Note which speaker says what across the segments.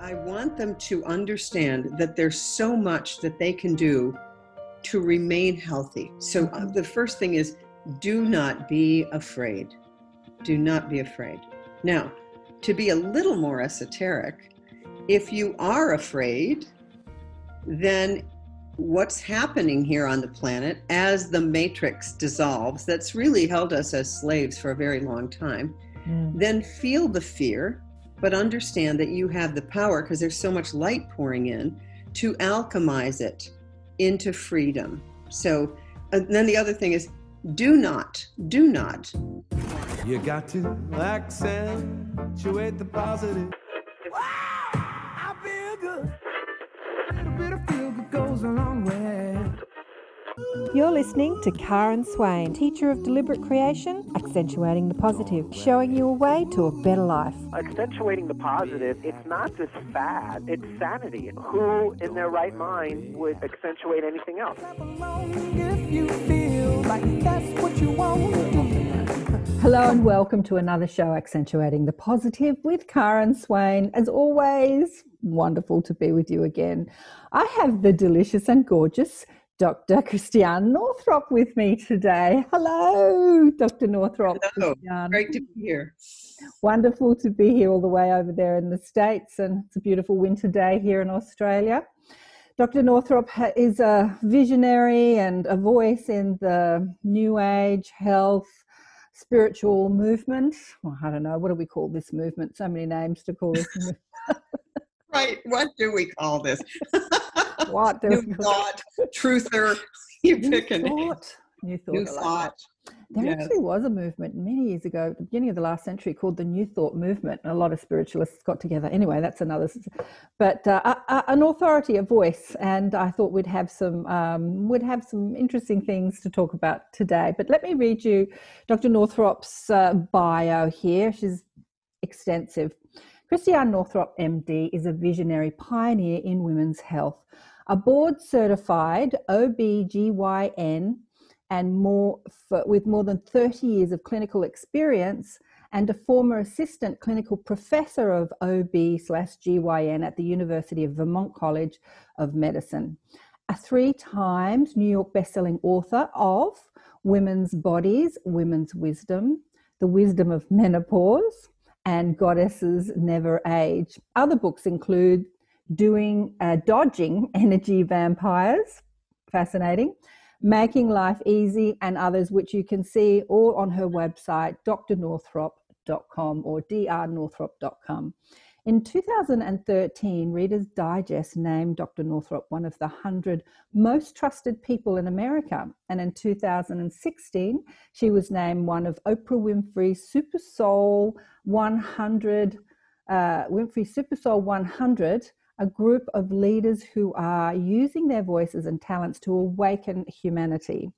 Speaker 1: I want them to understand that there's so much that they can do to remain healthy. So, uh, the first thing is do not be afraid. Do not be afraid. Now, to be a little more esoteric, if you are afraid, then what's happening here on the planet as the matrix dissolves, that's really held us as slaves for a very long time, mm. then feel the fear, but understand that you have the power because there's so much light pouring in to alchemize it into freedom. So, uh, and then the other thing is do not, do not. You got to accentuate the positive. You're listening to Karen Swain, teacher of deliberate creation, accentuating the positive, showing you a way to a better life.
Speaker 2: Accentuating the positive, it's not just fad, it's sanity. Who in their right mind would accentuate anything else?
Speaker 3: Hello and welcome to another show, Accentuating the Positive with Karen Swain. As always, wonderful to be with you again. I have the delicious and gorgeous Dr. Christiane Northrop with me today. Hello, Dr. Northrop.
Speaker 1: Hello. Christiane. Great to be here.
Speaker 3: Wonderful to be here all the way over there in the States, and it's a beautiful winter day here in Australia. Dr. Northrop is a visionary and a voice in the New Age health spiritual movement. Well, I don't know, what do we call this movement? So many names to call this.
Speaker 1: right. What do we call this?
Speaker 3: what?
Speaker 1: New thought, truther. You pick a name.
Speaker 3: New thought. New thought. There actually was a movement many years ago, at the beginning of the last century, called the New Thought movement, and a lot of spiritualists got together. Anyway, that's another. But uh, a, a, an authority, a voice, and I thought we'd have some um, would have some interesting things to talk about today. But let me read you Dr. Northrop's uh, bio here. She's extensive. Christiane Northrop, MD, is a visionary pioneer in women's health a board certified OBGYN and more for, with more than 30 years of clinical experience and a former assistant clinical professor of OB slash GYN at the University of Vermont College of Medicine. A three times New York bestselling author of Women's Bodies, Women's Wisdom, The Wisdom of Menopause, and Goddesses Never Age. Other books include doing uh, dodging energy vampires. Fascinating. Making life easy and others which you can see all on her website drnorthrop.com or drnorthrop.com in 2013 readers digest named dr northrop one of the 100 most trusted people in america. And in 2016 she was named one of oprah winfrey's super soul 100 uh, winfrey super soul 100 a group of leaders who are using their voices and talents to awaken humanity.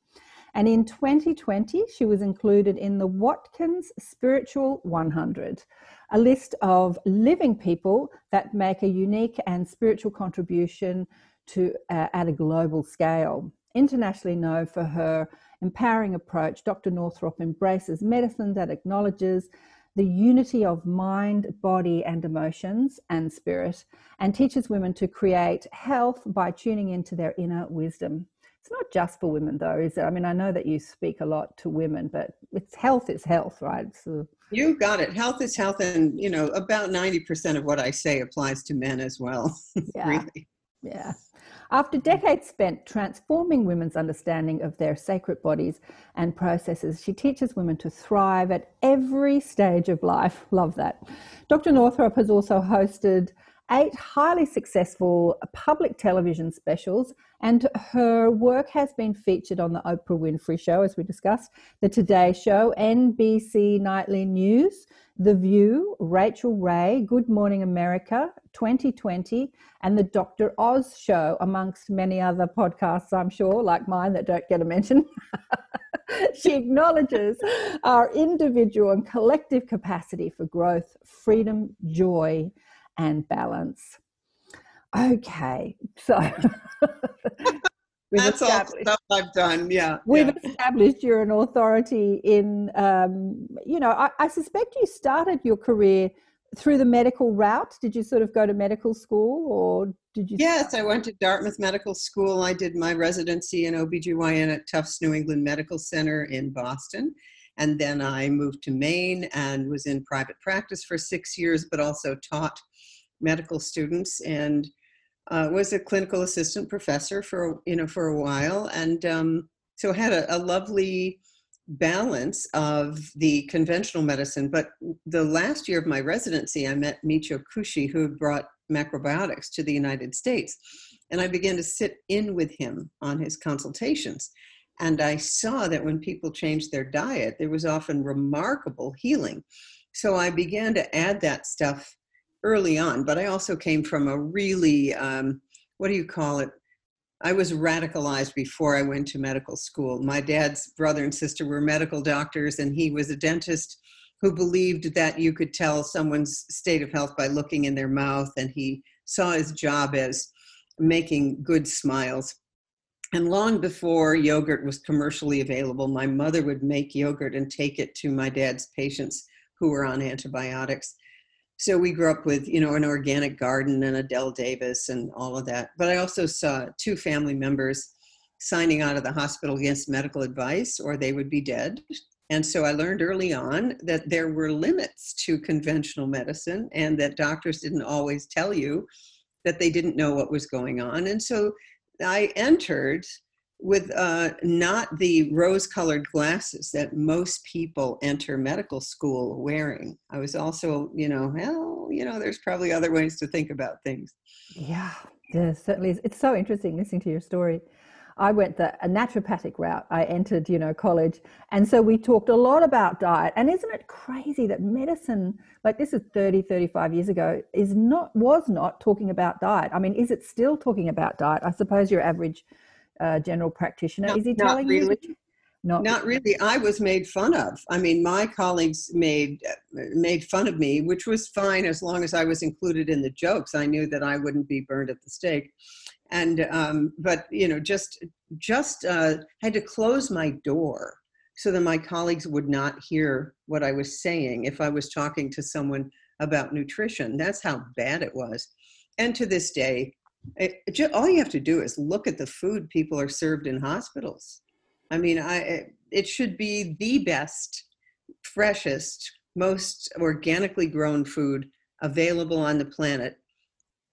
Speaker 3: And in 2020, she was included in the Watkins Spiritual 100, a list of living people that make a unique and spiritual contribution to uh, at a global scale. Internationally known for her empowering approach, Dr. Northrop embraces medicine that acknowledges the unity of mind, body, and emotions and spirit, and teaches women to create health by tuning into their inner wisdom. It's not just for women, though, is it? I mean, I know that you speak a lot to women, but it's health is health, right? So,
Speaker 1: you got it. Health is health, and you know about ninety percent of what I say applies to men as well.
Speaker 3: Yeah. really. Yeah. After decades spent transforming women's understanding of their sacred bodies and processes, she teaches women to thrive at every stage of life. Love that. Dr. Northrop has also hosted eight highly successful public television specials, and her work has been featured on the Oprah Winfrey Show, as we discussed, the Today Show, NBC Nightly News, The View, Rachael Ray, Good Morning America, 2020, and The Dr. Oz Show, amongst many other podcasts, I'm sure, like mine, that don't get a mention. she acknowledges our individual and collective capacity for growth, freedom, joy, and balance. Okay, so
Speaker 1: That's all stuff I've done. Yeah,
Speaker 3: we've
Speaker 1: yeah.
Speaker 3: established you're an authority in. Um, you know, I, I, suspect you started your career through the medical route? Did you sort of go to medical school or did you?
Speaker 1: Yes, I went to Dartmouth Medical School. I did my residency in OBGYN at Tufts New England Medical Center in Boston. And then I moved to Maine and was in private practice for six years, but also taught medical students and uh, was a clinical assistant professor for you know for a while, and um, so had a, a lovely balance of the conventional medicine. But the last year of my residency, I met Michio Kushi, who brought macrobiotics to the United States. And I began to sit in with him on his consultations. And I saw that when people changed their diet, there was often remarkable healing. So I began to add that stuff early on, but I also came from a really, um, what do you call it? I was radicalized before I went to medical school. My dad's brother and sister were medical doctors, and he was a dentist who believed that you could tell someone's state of health by looking in their mouth, and he saw his job as making good smiles. And long before yogurt was commercially available, my mother would make yogurt and take it to my dad's patients who were on antibiotics. So we grew up with, you know, an organic garden and Adelle Davis and all of that. But I also saw two family members signing out of the hospital against medical advice or they would be dead. And so I learned early on that there were limits to conventional medicine and that doctors didn't always tell you that they didn't know what was going on. And so I entered with uh, not the rose colored glasses that most people enter medical school wearing. I was also, you know, well, you know, there's probably other ways to think about things.
Speaker 3: Yeah, there certainly. It's so interesting listening to your story. I went the a naturopathic route. I entered, you know, college, and so we talked a lot about diet. And isn't it crazy that medicine, like this is 30, 35 years ago, is not was not talking about diet. I mean, is it still talking about diet? I suppose your average uh, general practitioner
Speaker 1: no,
Speaker 3: is he
Speaker 1: telling really.
Speaker 3: you?
Speaker 1: Not, not really. I was made fun of. I mean, my colleagues made made fun of me, which was fine as long as I was included in the jokes. I knew that I wouldn't be burned at the stake and um, but you know just just uh, had to close my door so that my colleagues would not hear what i was saying if i was talking to someone about nutrition. That's how bad it was. And to this day it, it, all you have to do is look at the food people are served in hospitals. I mean i it should be the best freshest most organically grown food available on the planet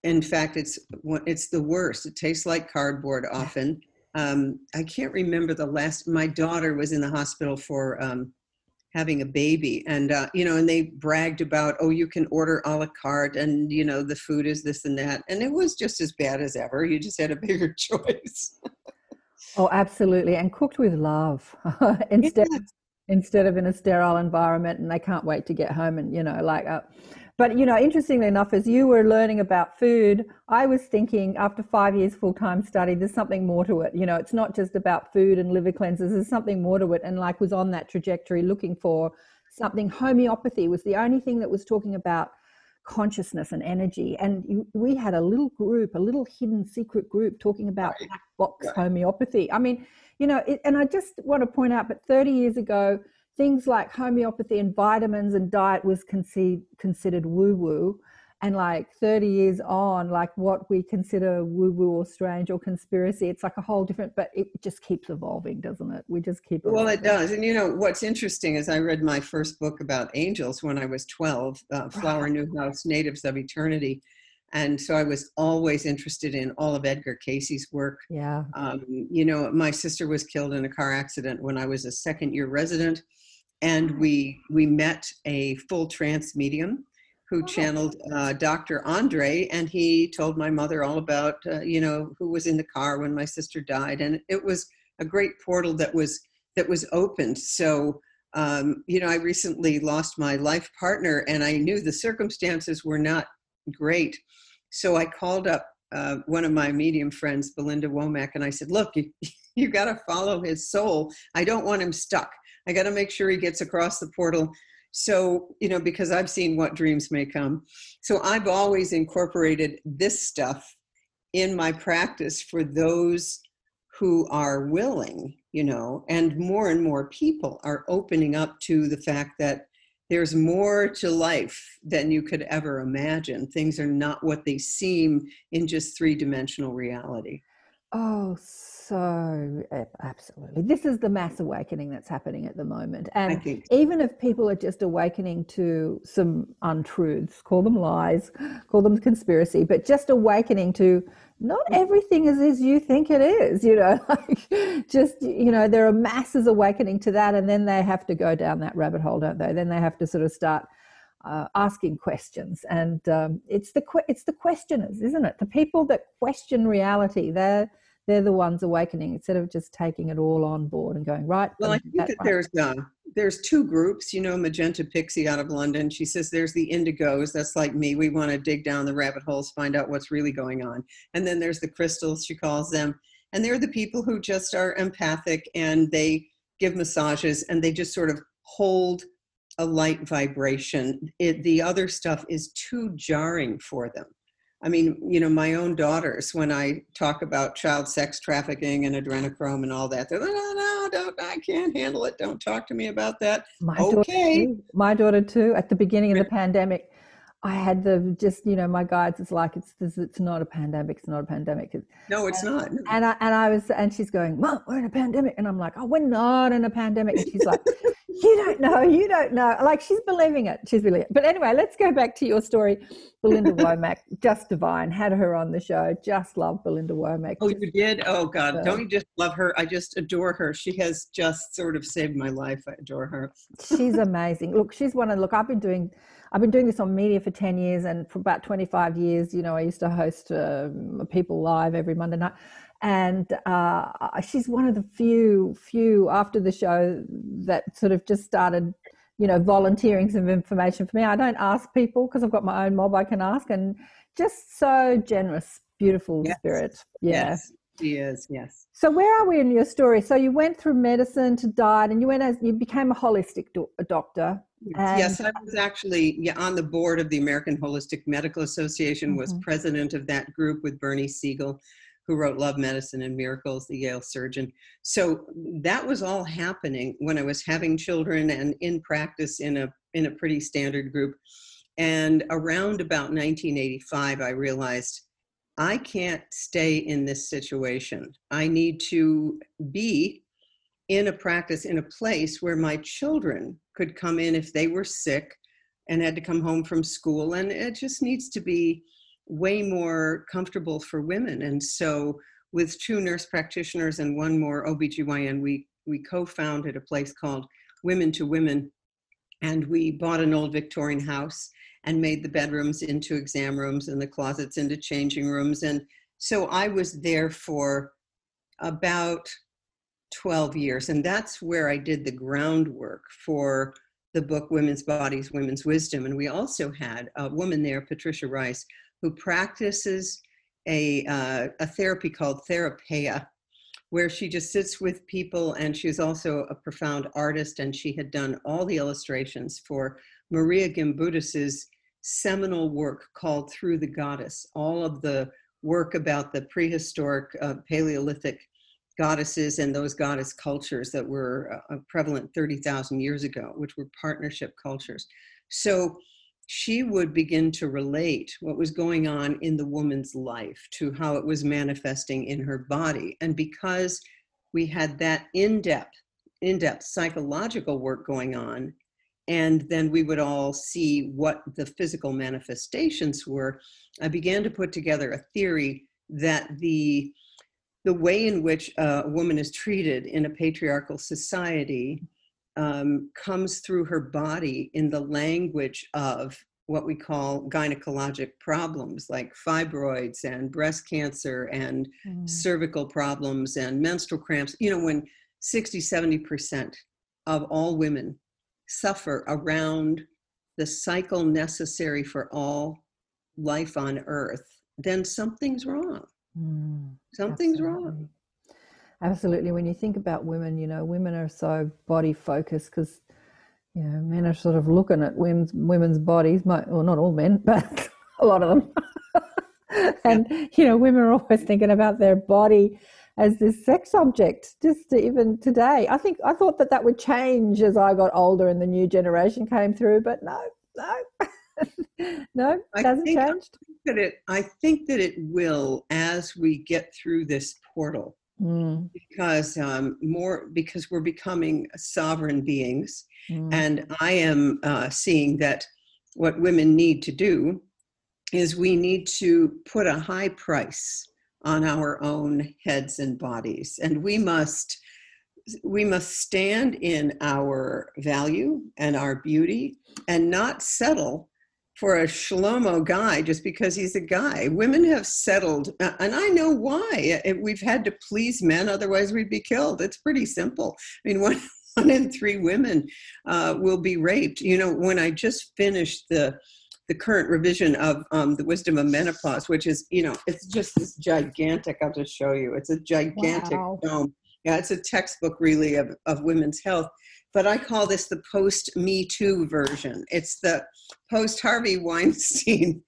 Speaker 1: in fact, it's it's the worst. It tastes like cardboard often. Um, I can't remember the last. My daughter was in the hospital for um, having a baby, and uh, you know, and they bragged about, oh, you can order a la carte, and you know, the food is this and that, and it was just as bad as ever. You just had a bigger choice.
Speaker 3: oh, absolutely, and cooked with love instead. Yes. Instead of in a sterile environment, and they can't wait to get home, and you know, like uh, but you know, interestingly enough, as you were learning about food, I was thinking after five years full time study, there's something more to it. You know, it's not just about food and liver cleanses. There's something more to it, and like was on that trajectory looking for something. Homeopathy was the only thing that was talking about consciousness and energy. And you, we had a little group, a little hidden secret group talking about right. black box right. homeopathy. I mean, you know, it, and I just want to point out, but 30 years ago things like homeopathy and vitamins and diet was conceived, considered woo woo. And like 30 years on, like what we consider woo woo or strange or conspiracy, it's like a whole different, but it just keeps evolving, doesn't it? We just keep
Speaker 1: Well, it does. And you know, what's interesting is I read my first book about angels when I was 12, uh, Flower Newhouse Natives of Eternity and so I was always interested in all of Edgar Cayce's work.
Speaker 3: Yeah.
Speaker 1: Um, you know, my sister was killed in a car accident when I was a second year resident, and we we met a full trance medium who oh. channeled uh, Dr. Andre, and he told my mother all about uh, you know who was in the car when my sister died, and it was a great portal that was that was opened. So um, you know, I recently lost my life partner, and I knew the circumstances were not great. So I called up uh, one of my medium friends, Belinda Womack, and I said, "Look, you you got to follow his soul. I don't want him stuck." I got to make sure he gets across the portal. So, you know, because I've seen what dreams may come. So I've always incorporated this stuff in my practice for those who are willing, you know, and more and more people are opening up to the fact that there's more to life than you could ever imagine. Things are not what they seem in just three dimensional reality.
Speaker 3: Oh, so eh, absolutely. This is the mass awakening that's happening at the moment. And even if people are just awakening to some untruths, call them lies, call them conspiracy, but just awakening to not mm. everything is as you think it is, you know, like just, you know, there are masses awakening to that and then they have to go down that rabbit hole, don't they? Then they have to sort of start uh, asking questions and um, it's the it's the questioners isn't it the people that question reality they're they're the ones awakening instead of just taking it all on board and going right.
Speaker 1: Well, I think that, that there's uh, there's two groups. You know, Magenta Pixie out of London. She says there's the indigos. That's like me. We want to dig down the rabbit holes, find out what's really going on. And then there's the crystals. She calls them, and they're the people who just are empathic and they give massages and they just sort of hold a light vibration. It, the other stuff is too jarring for them. I mean, you know, my own daughters, when I talk about child sex trafficking and adrenochrome and all that, they're like, no, no, don't, I can't handle it. Don't talk to me about that.
Speaker 3: My okay. Daughter my daughter too, at the beginning of the pandemic, I had the just you know my guides. It's like it's it's not a pandemic. It's not a pandemic.
Speaker 1: No, it's
Speaker 3: and,
Speaker 1: not.
Speaker 3: And I and I was and she's going, Mom, we're in a pandemic, and I'm like, Oh, we're not in a pandemic. And she's like, You don't know. You don't know. Like she's believing it. She's believing it. But anyway, let's go back to your story. Belinda Womack, just divine. Had her on the show. Just love Belinda Womack.
Speaker 1: Oh, you did? Oh God, so, don't you just love her? I just adore her. She has just sort of saved my life. I adore her.
Speaker 3: she's amazing. Look, she's one of look. I've been doing I've been doing this on media for 10 years, and for about 25 years, you know, I used to host uh, People Live every Monday night. And uh, she's one of the few, few after the show that sort of just started, you know, volunteering some information for me. I don't ask people because I've got my own mob I can ask, and just so generous, beautiful yes. spirit. Yeah.
Speaker 1: Yes. She is, yes.
Speaker 3: So where are we in your story? So you went through medicine to diet, and you went as you became a holistic do- doctor.
Speaker 1: And yes, I was actually yeah, on the board of the American Holistic Medical Association, mm-hmm. was president of that group with Bernie Siegel, who wrote Love, Medicine, and Miracles, the Yale surgeon. So that was all happening when I was having children and in practice in a in a pretty standard group. And around about 1985, I realized I can't stay in this situation. I need to be in a practice in a place where my children could come in if they were sick and had to come home from school and it just needs to be way more comfortable for women and so with two nurse practitioners and one more OBGYN we we co-founded a place called Women to Women and we bought an old Victorian house and made the bedrooms into exam rooms and the closets into changing rooms and so I was there for about 12 years. And that's where I did the groundwork for the book Women's Bodies, Women's Wisdom. And we also had a woman there, Patricia Rice, who practices a, uh, a therapy called Therapeia, where she just sits with people. And she's also a profound artist. And she had done all the illustrations for Maria Gimbutas's seminal work called Through the Goddess, all of the work about the prehistoric uh, Paleolithic goddesses and those goddess cultures that were uh, prevalent 30,000 years ago, which were partnership cultures. So she would begin to relate what was going on in the woman's life to how it was manifesting in her body. And because we had that in depth, in depth psychological work going on, and then we would all see what the physical manifestations were, I began to put together a theory that the the way in which a woman is treated in a patriarchal society um, comes through her body in the language of what we call gynecologic problems like fibroids and breast cancer and mm. cervical problems and menstrual cramps. You know, when 60, 70% of all women suffer around the cycle necessary for all life on earth, then something's wrong. Mm, Something's absolutely. wrong.
Speaker 3: Absolutely. When you think about women, you know, women are so body focused because, you know, men are sort of looking at women's women's bodies. Well, not all men, but a lot of them. and you know, women are always thinking about their body as this sex object just even today i think i thought that that would change as i got older and the new generation came through but no no no it hasn't
Speaker 1: think,
Speaker 3: changed
Speaker 1: that it i think that it will as we get through this portal
Speaker 3: mm.
Speaker 1: because um, more because we're becoming sovereign beings
Speaker 3: Mm.
Speaker 1: and i am uh, seeing that what women need to do is we need to put a high price on our own heads and bodies. And we must we must stand in our value and our beauty and not settle for a shlomo guy just because he's a guy. Women have settled and i know why. We've had to please men otherwise we'd be killed. It's pretty simple. I mean one, one in three women uh, will be raped. You know when i just finished the the current revision of um, the wisdom of menopause, which is, you know, it's just this gigantic. I'll just show you. It's a gigantic
Speaker 3: Wow.
Speaker 1: tome. Yeah, it's a textbook really of, of women's health. But I call this the post Me Too version. It's the post Harvey Weinstein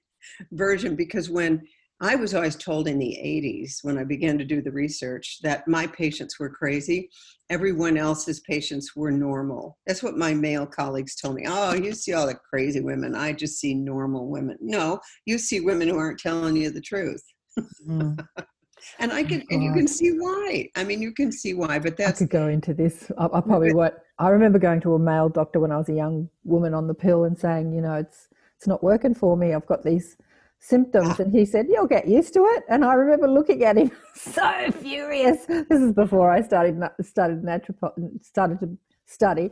Speaker 1: version because when I was always told in the 80s when I began to do the research that my patients were crazy. Everyone else's patients were normal. That's what my male colleagues told me. Oh, you see all the crazy women. I just see normal women. No, you see women who aren't telling you the truth.
Speaker 3: Mm.
Speaker 1: And I can, and you can see why. I mean, you can see why, but
Speaker 3: I
Speaker 1: that's
Speaker 3: could go into this. I, I probably won't. I remember going to a male doctor when I was a young woman on the pill and saying, you know, it's it's not working for me. I've got these symptoms, and he said, "You'll get used to it." And I remember looking at him so furious. This is before I started started naturopath started to study,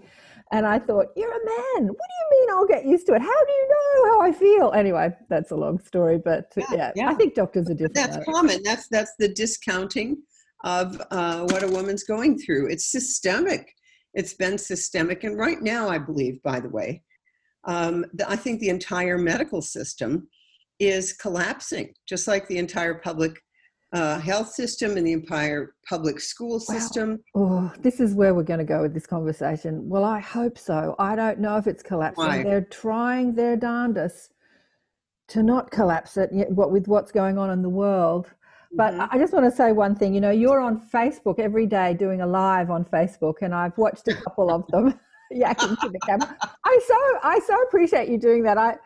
Speaker 3: and I thought, "You're a man. What do you mean I'll get used to it? How do you know how I feel?" Anyway, that's a long story, but
Speaker 1: Yeah,
Speaker 3: yeah,
Speaker 1: yeah.
Speaker 3: I think doctors are different.
Speaker 1: that's common. That's that's the discounting of uh, what a woman's going through. It's systemic. It's been systemic, and right now, I believe, by the way, um, the, I think the entire medical system is collapsing, just like the entire public uh, health system and the entire public school
Speaker 3: Wow.
Speaker 1: system.
Speaker 3: Oh, this is where we're going to go with this conversation. Well, I hope so. I don't know if it's collapsing.
Speaker 1: Why?
Speaker 3: They're trying their darndest to not collapse it yet, what with what's going on in the world. But
Speaker 1: Mhm.
Speaker 3: I just want to say one thing. You know, you're on Facebook every day doing a live on Facebook, and I've watched a couple of them yakking to the camera. I so I so appreciate you doing that. I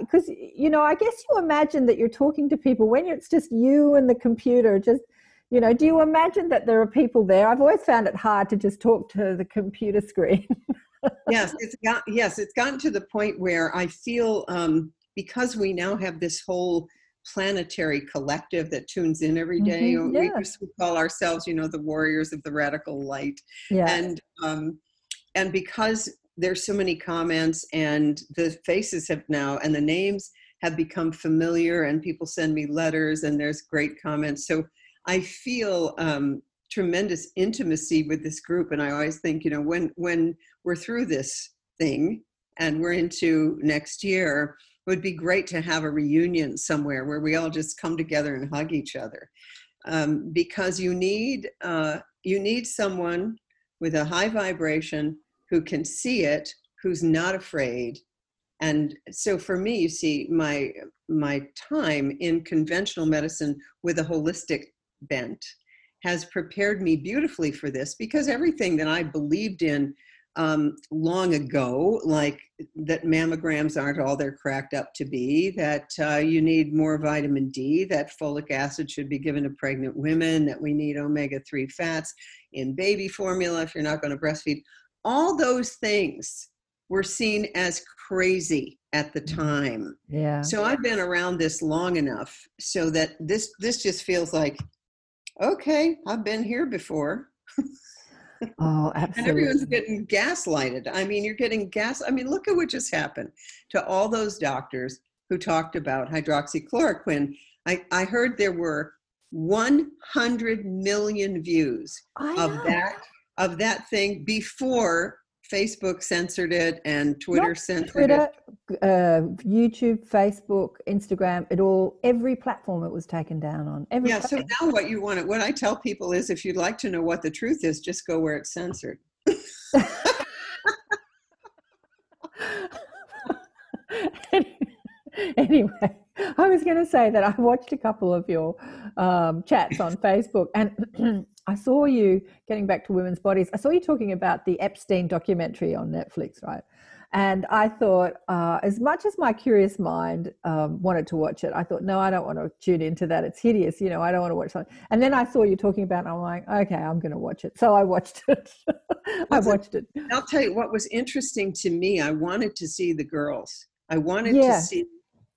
Speaker 3: because you know, I guess you imagine that you're talking to people when it's just you and the computer. Just you know, do you imagine that there are people there? I've always found it hard to just talk to the computer screen.
Speaker 1: yes, it's got yes, it's gotten to the point where I feel um, because we now have this whole planetary collective that tunes in every day.
Speaker 3: Mhm,
Speaker 1: We
Speaker 3: yeah.
Speaker 1: used to call ourselves, you know, the warriors of the radical light.
Speaker 3: yeah,
Speaker 1: and um, and because there's so many comments and the faces have now and the names have become familiar and people send me letters and there's great comments. So i feel um, tremendous intimacy with this group and i always think you know when when we're through this thing and we're into next year it would be great to have a reunion somewhere where we all just come together and hug each other. Um, because you need uh, you need someone with a high vibration who can see it who's not afraid and so for me you see my my time in conventional medicine with a holistic bent has prepared me beautifully for this because everything that i believed in um, long ago like that mammograms aren't all they're cracked up to be that uh, you need more vitamin d that folic acid should be given to pregnant women that we need omega-3 fats in baby formula if you're not going to breastfeed. All those things were seen as crazy at the mm. time.
Speaker 3: yeah.
Speaker 1: So I've been around this long enough so that this this just feels like okay, I've been here before.
Speaker 3: Oh, absolutely.
Speaker 1: And everyone's getting gaslighted. I mean, you're getting gas. I mean, look at what just happened to all those doctors who talked about hydroxychloroquine. I, I heard there were 100 million views
Speaker 3: I
Speaker 1: of
Speaker 3: know.
Speaker 1: that of that thing before Facebook censored it and Twitter
Speaker 3: Not
Speaker 1: censored
Speaker 3: Twitter,
Speaker 1: it.
Speaker 3: uh, YouTube, Facebook, Instagram, it all, every platform it was taken down on. Every
Speaker 1: Yeah, so now what you want what I tell people is if you'd like to know what the truth is, just go where it's censored.
Speaker 3: anyway, I was going to say that I watched a couple of your um, chats on Facebook and I saw you getting back to women's bodies. I saw you talking about the Epstein documentary on Netflix, right? And I thought, uh, as much as my curious mind um, wanted to watch it, I thought, no, I don't want to tune into that. It's hideous. You know, I don't want to watch that. And then I saw you talking about it. I'm like, okay, I'm going to watch it. So I watched it. I watched it.
Speaker 1: I'll tell you what was interesting to me. I wanted to see the girls. I wanted yeah. to see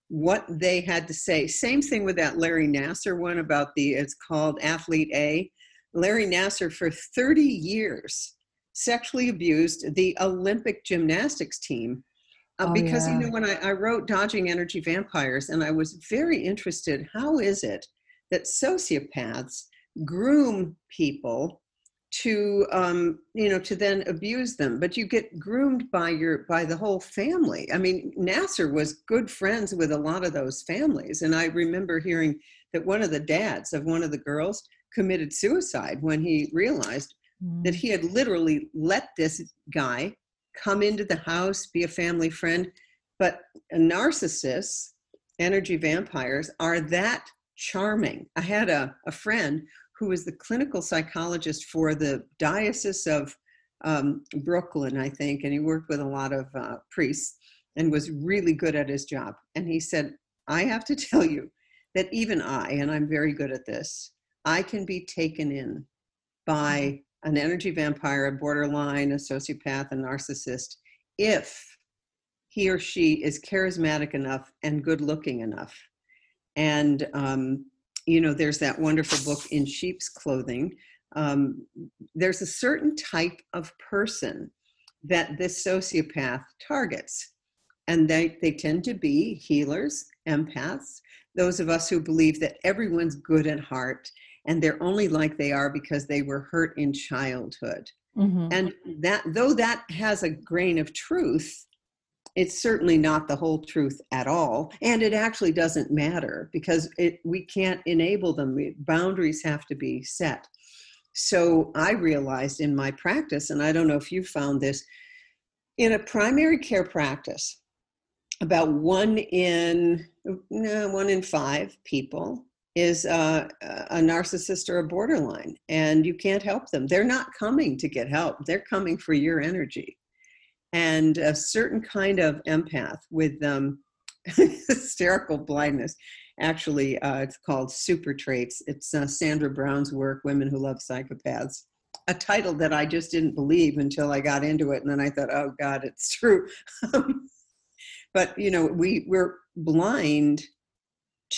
Speaker 1: what they had to say. Same thing with that Larry Nassar one about the, it's called Athlete A. Larry Nassar for 30 years sexually abused the Olympic gymnastics team. Uh, oh, because yeah. you know when I, I wrote dodging energy vampires and i was very interested how is it that sociopaths groom people to um, you know to then abuse them but you get groomed by your by the whole family i mean nassar was good friends with a lot of those families and i remember hearing that one of the dads of one of the girls committed suicide when he realized mm. that he had literally let this guy come into the house be a family friend but narcissists energy vampires are that charming i had a, a friend who was the clinical psychologist for the Diocese of um, Brooklyn, I think, and he worked with a lot of uh, priests and was really good at his job. And he said, I have to tell you that even I, and I'm very good at this, I can be taken in by an energy vampire, a borderline, a sociopath, a narcissist, if he or she is charismatic enough and good looking enough. And um, you know, there's that wonderful book in sheep's clothing. Um, there's a certain type of person that this sociopath targets. And they, they tend to be healers, empaths, those of us who believe that everyone's good at heart and they're only like they are because they were hurt in childhood. Mm-hmm. And that though that has a grain of truth, it's certainly not the whole truth at all and it actually doesn't matter because it we can't enable them boundaries have to be set so i realized in my practice and i don't know if you found this in a primary care practice about one in no, one in five people is uh, a narcissist or a borderline and you can't help them they're not coming to get help they're coming for your energy and a certain kind of empath with um, hysterical blindness. Actually, uh, it's called Super Traits. It's uh, Sandra Brown's work, Women Who Love Psychopaths. A title that I just didn't believe until I got into it, and then I thought, "Oh God, it's true." but you know, we we're blind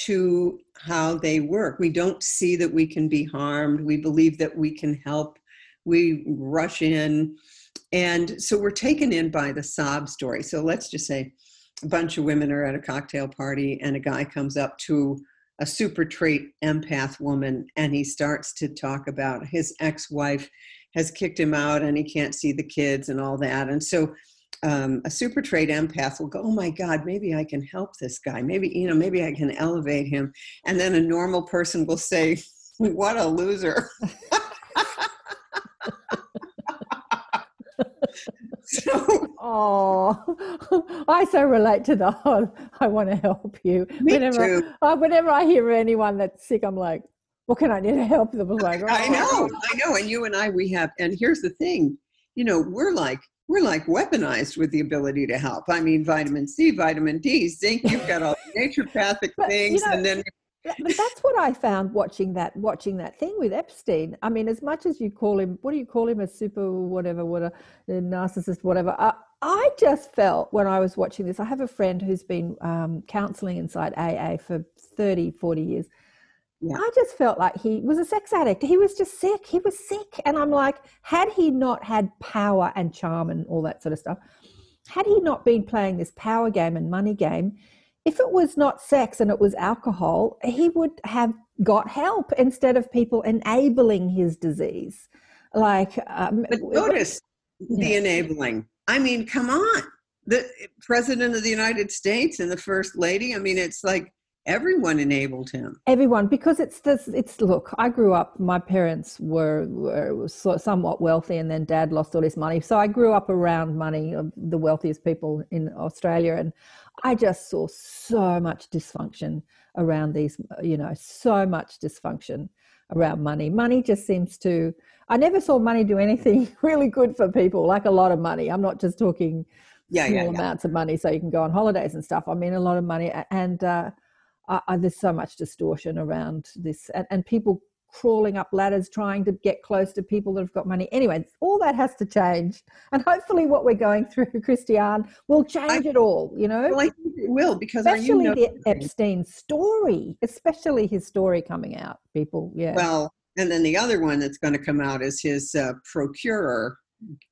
Speaker 1: to how they work. We don't see that we can be harmed. We believe that we can help. We rush in and so we're taken in by the sob story. So let's just say a bunch of women are at a cocktail party and a guy comes up to a super trait empath woman and he starts to talk about his ex-wife has kicked him out and he can't see the kids and all that. And so um, a super trait empath will go, oh my God, maybe I can help this guy. Maybe, you know, maybe I can elevate him. And then a normal person will say, what a loser.
Speaker 3: so, oh, I so relate to the whole. I want to help you.
Speaker 1: Me whenever, too.
Speaker 3: Uh, whenever I hear anyone that's sick, I'm like, what can I do to help them?
Speaker 1: Like, oh. I know, I know. And you and I, we have. And here's the thing, you know, we're like we're like weaponized with the ability to help. I mean, vitamin C, vitamin D, zinc. You've got all the naturopathic but, things, you know, and then
Speaker 3: but that's what I found watching that watching that thing with Epstein. I mean, as much as you call him, what do you call him, a super whatever, what a, a narcissist, whatever. I, I, just felt when I was watching this. I have a friend who's been um, counselling inside AA for 30, 40 years. Yeah. I just felt like he was a sex addict. He was just sick. He was sick, and I'm like, had he not had power and charm and all that sort of stuff, had he not been playing this power game and money game if it was not sex and it was alcohol, he would have got help instead of people enabling his disease. Like, um,
Speaker 1: but notice the yeah. enabling. I mean, come on, the president of the United States and the first lady. I mean, it's like everyone enabled him
Speaker 3: everyone because it's this it's look i grew up my parents were, were somewhat wealthy and then dad lost all his money so i grew up around money of the wealthiest people in australia and I just saw so much dysfunction around these, you know, so much dysfunction around money. Money just seems to, I never saw money do anything really good for people, like a lot of money. I'm not just talking yeah, small yeah, yeah. amounts of money so you can go on holidays and stuff. I mean, a lot of money. And uh, I, there's so much distortion around this. And, and people crawling up ladders trying to get close to people that have got money. Anyway, all that has to change. And hopefully what we're going through, Christiane, will change I, it all, you know?
Speaker 1: Well, I think it will because
Speaker 3: especially the Epstein story, especially his story coming out, people, yeah.
Speaker 1: Well, and then the other one that's going to come out is his uh, procurer,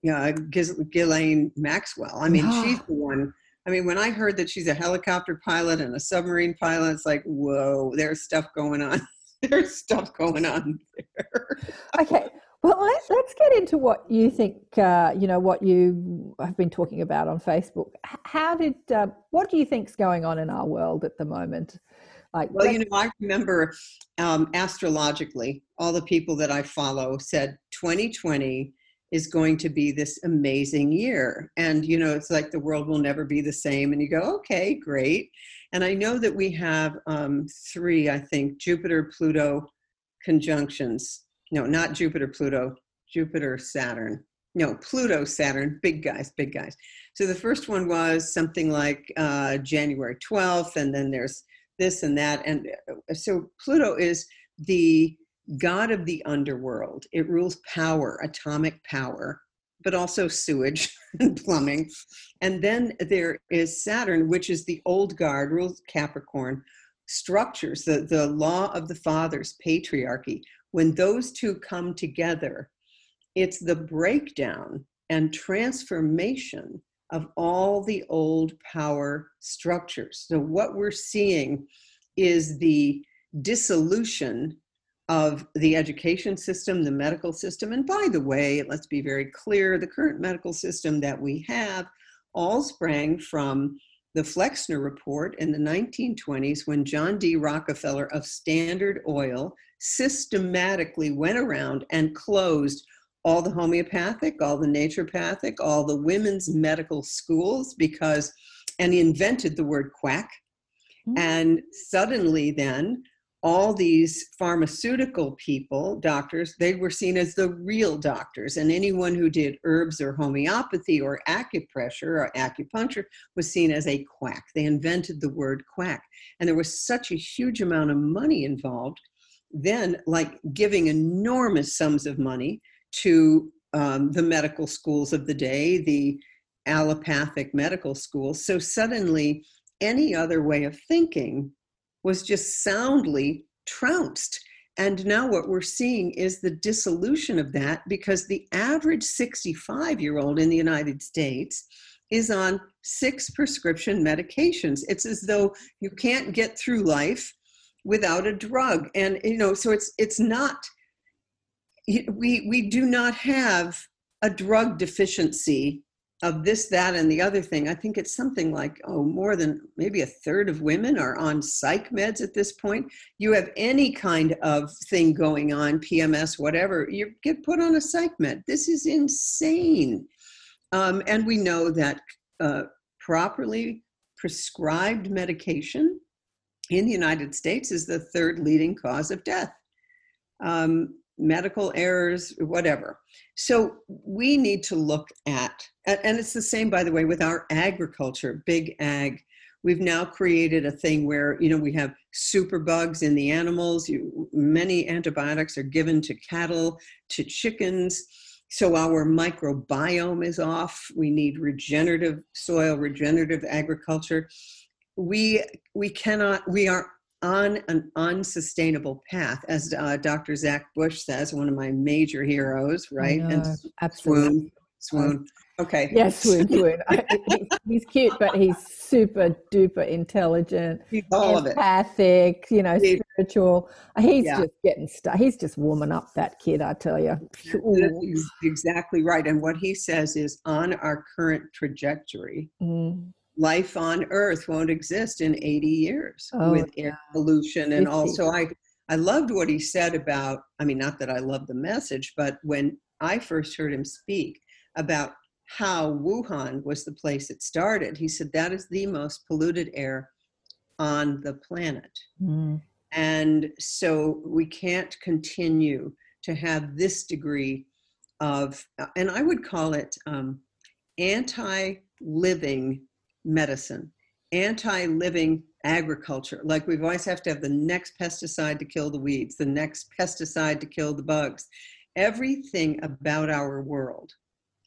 Speaker 1: uh, Ghislaine Maxwell. I mean, she's the one I mean, when I heard that she's a helicopter pilot and a submarine pilot, it's like, whoa, there's stuff going on. there's stuff going on there.
Speaker 3: okay. Well, let's, let's get into what you think, uh, you know, what you have been talking about on Facebook. How did, uh, what do you think's going on in our world at the moment?
Speaker 1: Like, well, you know, I remember um, astrologically, all the people that I follow said 2020 is going to be this amazing year. And, you know, it's like the world will never be the same. And you go, okay, great. And I know that we have um, three, I think, Jupiter Pluto conjunctions. No, not Jupiter Pluto, Jupiter Saturn. No, Pluto Saturn, big guys, big guys. So the first one was something like uh, January 12th, and then there's this and that. And uh, so Pluto is the god of the underworld. It rules power, atomic power, but also sewage and plumbing. And then there is Saturn, which is the old guard, rules Capricorn, structures, the, the law of the fathers, patriarchy. When those two come together, it's the breakdown and transformation of all the old power structures. So, what we're seeing is the dissolution of the education system, the medical system. And by the way, let's be very clear the current medical system that we have all sprang from the Flexner Report in the 1920s when John D. Rockefeller of Standard Oil systematically went around and closed all the homeopathic, all the naturopathic, all the women's medical schools because, and he invented the word quack. Mm-hmm. And suddenly, then, all these pharmaceutical people, doctors, they were seen as the real doctors. And anyone who did herbs or homeopathy or acupressure or acupuncture was seen as a quack. They invented the word quack. And there was such a huge amount of money involved, then, like giving enormous sums of money to um, the medical schools of the day, the allopathic medical schools. So suddenly, any other way of thinking was just soundly trounced. And now what we're seeing is the dissolution of that because the average 65 year old in the United States is on six prescription medications. It's as though you can't get through life without a drug. And you know, so it's it's not we we do not have a drug deficiency of this, that, and the other thing, I think it's something like, oh, more than maybe a third of women are on psych meds at this point. You have any kind of thing going on, PMS, whatever, you get put on a psych med. This is insane. Um, and we know that uh, properly prescribed medication in the United States is the third leading cause of death. Um, medical errors, whatever. So we need to look at, and it's the same, by the way, with our agriculture, big ag. We've now created a thing where, you know, we have superbugs in the animals. You, many antibiotics are given to cattle, to chickens. So our microbiome is off. We need regenerative soil, regenerative agriculture. We, we cannot, we are on an unsustainable path, as uh, Dr. Zach Bush says, one of my major heroes, right?
Speaker 3: and absolutely.
Speaker 1: Swoon, swoon. Okay.
Speaker 3: Yes, swoon, swoon. he's cute, but he's super duper intelligent.
Speaker 1: He's all
Speaker 3: empathic, you know, spiritual. He's yeah. just getting stuff. He's just warming up that kid, I tell you.
Speaker 1: exactly right. And what he says is on our current trajectory. Mm life on earth won't exist in 80 years oh, with air pollution and also i i loved what he said about i mean not that i love the message but when i first heard him speak about how Wuhan was the place it started. He said that is the most polluted air on the planet. Mm. And so we can't continue to have this degree of, and I would call it um, anti living medicine, anti living agriculture. Like we always have to have the next pesticide to kill the weeds, the next pesticide to kill the bugs. Everything about our world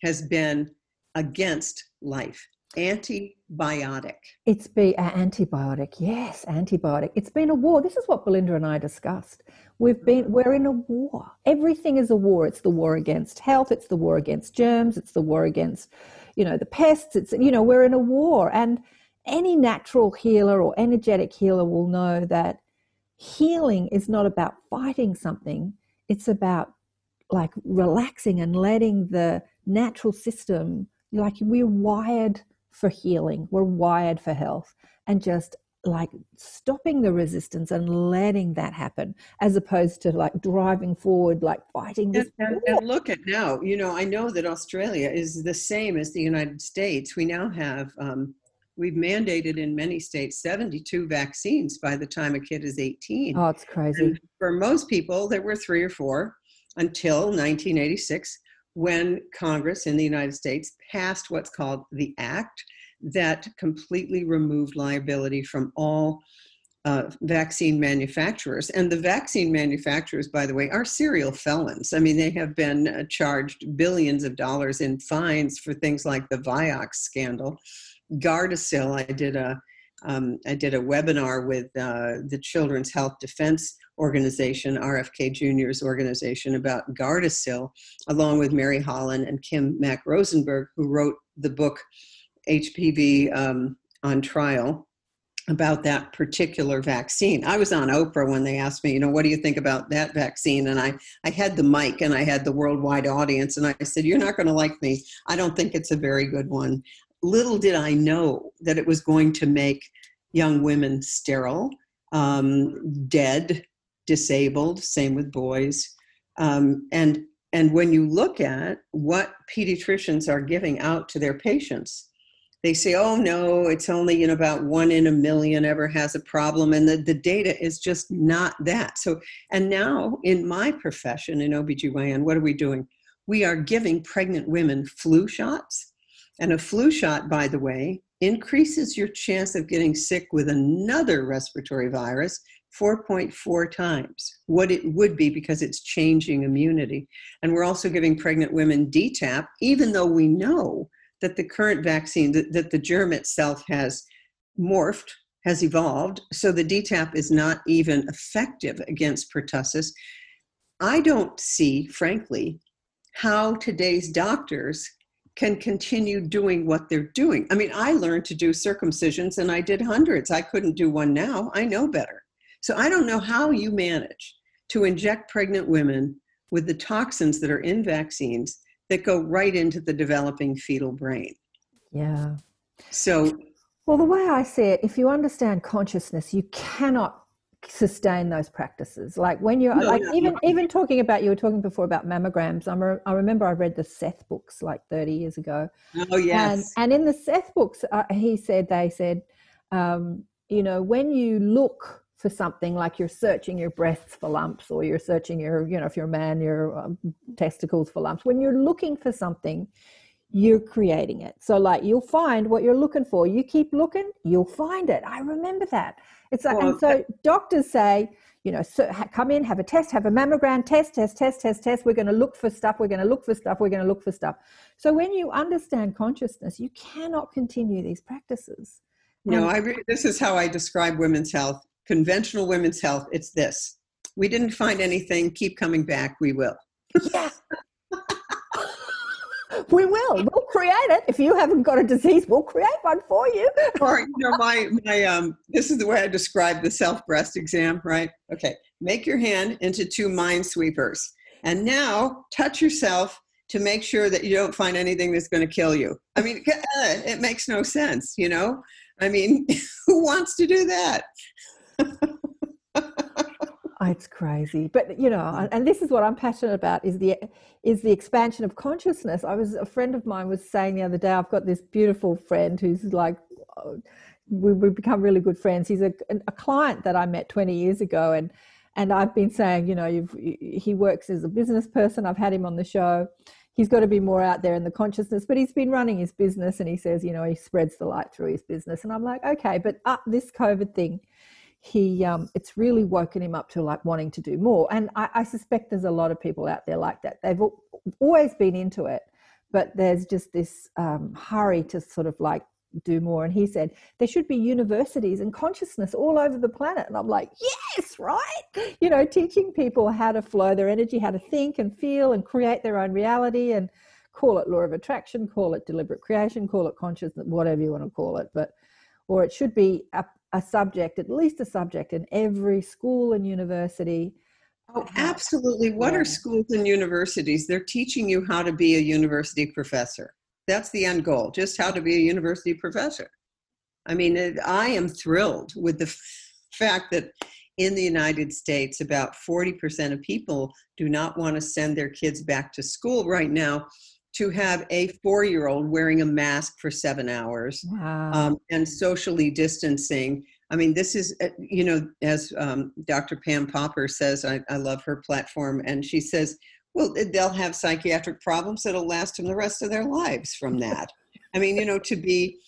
Speaker 1: has been against life antibiotic.
Speaker 3: It's been an antibiotic, yes, antibiotic. It's been a war. This is what Belinda and I discussed. We've been we're in a war. Everything is a war. It's the war against health. It's the war against germs. It's the war against, you know, the pests. It's you know we're in a war, and any natural healer or energetic healer will know that healing is not about fighting something. It's about like relaxing and letting the natural system like we're wired for healing. We're wired for health and just like stopping the resistance and letting that happen as opposed to like driving forward like fighting this
Speaker 1: and, and, and, look at now you know i know that australia is the same as the united states. We now have um, we've mandated in many states 72 vaccines by the time a kid is 18
Speaker 3: oh it's crazy. And
Speaker 1: for most people there were three or four until 1986 when Congress in the United States passed what's called the Act that completely removed liability from all uh, vaccine manufacturers. And the vaccine manufacturers, by the way, are serial felons. I mean, they have been uh, charged billions of dollars in fines for things like the Vioxx scandal. Gardasil, I did a um, I did a webinar with uh, the Children's Health Defense Organization, RFK Jr.'s organization, about Gardasil, along with Mary Holland and Kim Mack Rosenberg, who wrote the book HPV um, on Trial about that particular vaccine. I was on Oprah when they asked me, you know, what do you think about that vaccine? And I, I had the mic and I had the worldwide audience, and I said, You're not going to like me. I don't think it's a very good one little did I know that it was going to make young women sterile, um, dead, disabled. Same with boys. Um, and and when you look at what pediatricians are giving out to their patients, they say, "Oh no, it's only you know about one in a million ever has a problem," and the, the data is just not that. So, and now in my profession in OBGYN, what are we doing? We are giving pregnant women flu shots and a flu shot, by the way, increases your chance of getting sick with another respiratory virus 4.4 times what it would be because it's changing immunity. And we're also giving pregnant women DTaP, even though we know that the current vaccine, that, that the germ itself has morphed, has evolved, so the DTaP is not even effective against pertussis. I don't see, frankly, how today's doctors can continue doing what they're doing. I mean, I learned to do circumcisions and I did hundreds. I couldn't do one now. I know better. So I don't know how you manage to inject pregnant women with the toxins that are in vaccines that go right into the developing fetal brain.
Speaker 3: Yeah.
Speaker 1: So,
Speaker 3: well, the way I see it, if you understand consciousness, you cannot sustain those practices like when you're no, like no, even no. even talking about you were talking before about mammograms I'm a, i remember i read the seth books like 30 years ago
Speaker 1: oh yes
Speaker 3: and, and in the seth books uh, he said they said um, you know when you look for something like you're searching your breasts for lumps or you're searching your you know if you're a man your um, testicles for lumps when you're looking for something you're creating it so like you'll find what you're looking for you keep looking you'll find it i remember that it's like, well, and so doctors say, you know, so come in, have a test, have a mammogram, test, test, test, test, test. We're going to look for stuff. We're going to look for stuff. We're going to look for stuff. So when you understand consciousness, you cannot continue these practices.
Speaker 1: No, I re- this is how I describe women's health. Conventional women's health. It's this: we didn't find anything. Keep coming back. We will.
Speaker 3: Yeah, we will. We'll create it. If you haven't got a disease, we'll create one for you.
Speaker 1: or you know, my my um. This is the way I describe the self breast exam. Right. Okay. Make your hand into two minesweepers, and now touch yourself to make sure that you don't find anything that's going to kill you. I mean, it makes no sense. You know. I mean, who wants to do that?
Speaker 3: Oh, it's crazy, but you know, and this is what I'm passionate about is the is the expansion of consciousness. I was a friend of mine was saying the other day, I've got this beautiful friend who's like, oh, we we become really good friends. He's a a client that I met 20 years ago, and and I've been saying, you know, you've he works as a business person. I've had him on the show. He's got to be more out there in the consciousness, but he's been running his business, and he says, you know, he spreads the light through his business. And I'm like, okay, but up this COVID thing he um, it's really woken him up to like wanting to do more. And I, I, suspect there's a lot of people out there like that. They've always been into it but there's just this um, hurry to sort of like do more. And he said there should be universities and consciousness all over the planet. And i'm like yes right? You know teaching people how to flow their energy how to think and feel and create their own reality and call it law of attraction call it deliberate creation call it consciousness whatever you want to call it. But or it should be a a subject, at least a subject, in every school and university.
Speaker 1: Oh, absolutely. What yeah. are schools and universities? They're teaching you how to be a university professor. That's the end goal, just how to be a university professor. I mean, it, I am thrilled with the f- fact that in the United States, about 40% of people do not want to send their kids back to school right now to have a four year old wearing a mask for seven hours wow. um, and socially distancing. I mean, this is, uh, you know, as um, Dr. Pam Popper says, I, I love her platform, and she says, well, they'll have psychiatric problems that'll last them the rest of their lives from that. I mean, you know, to be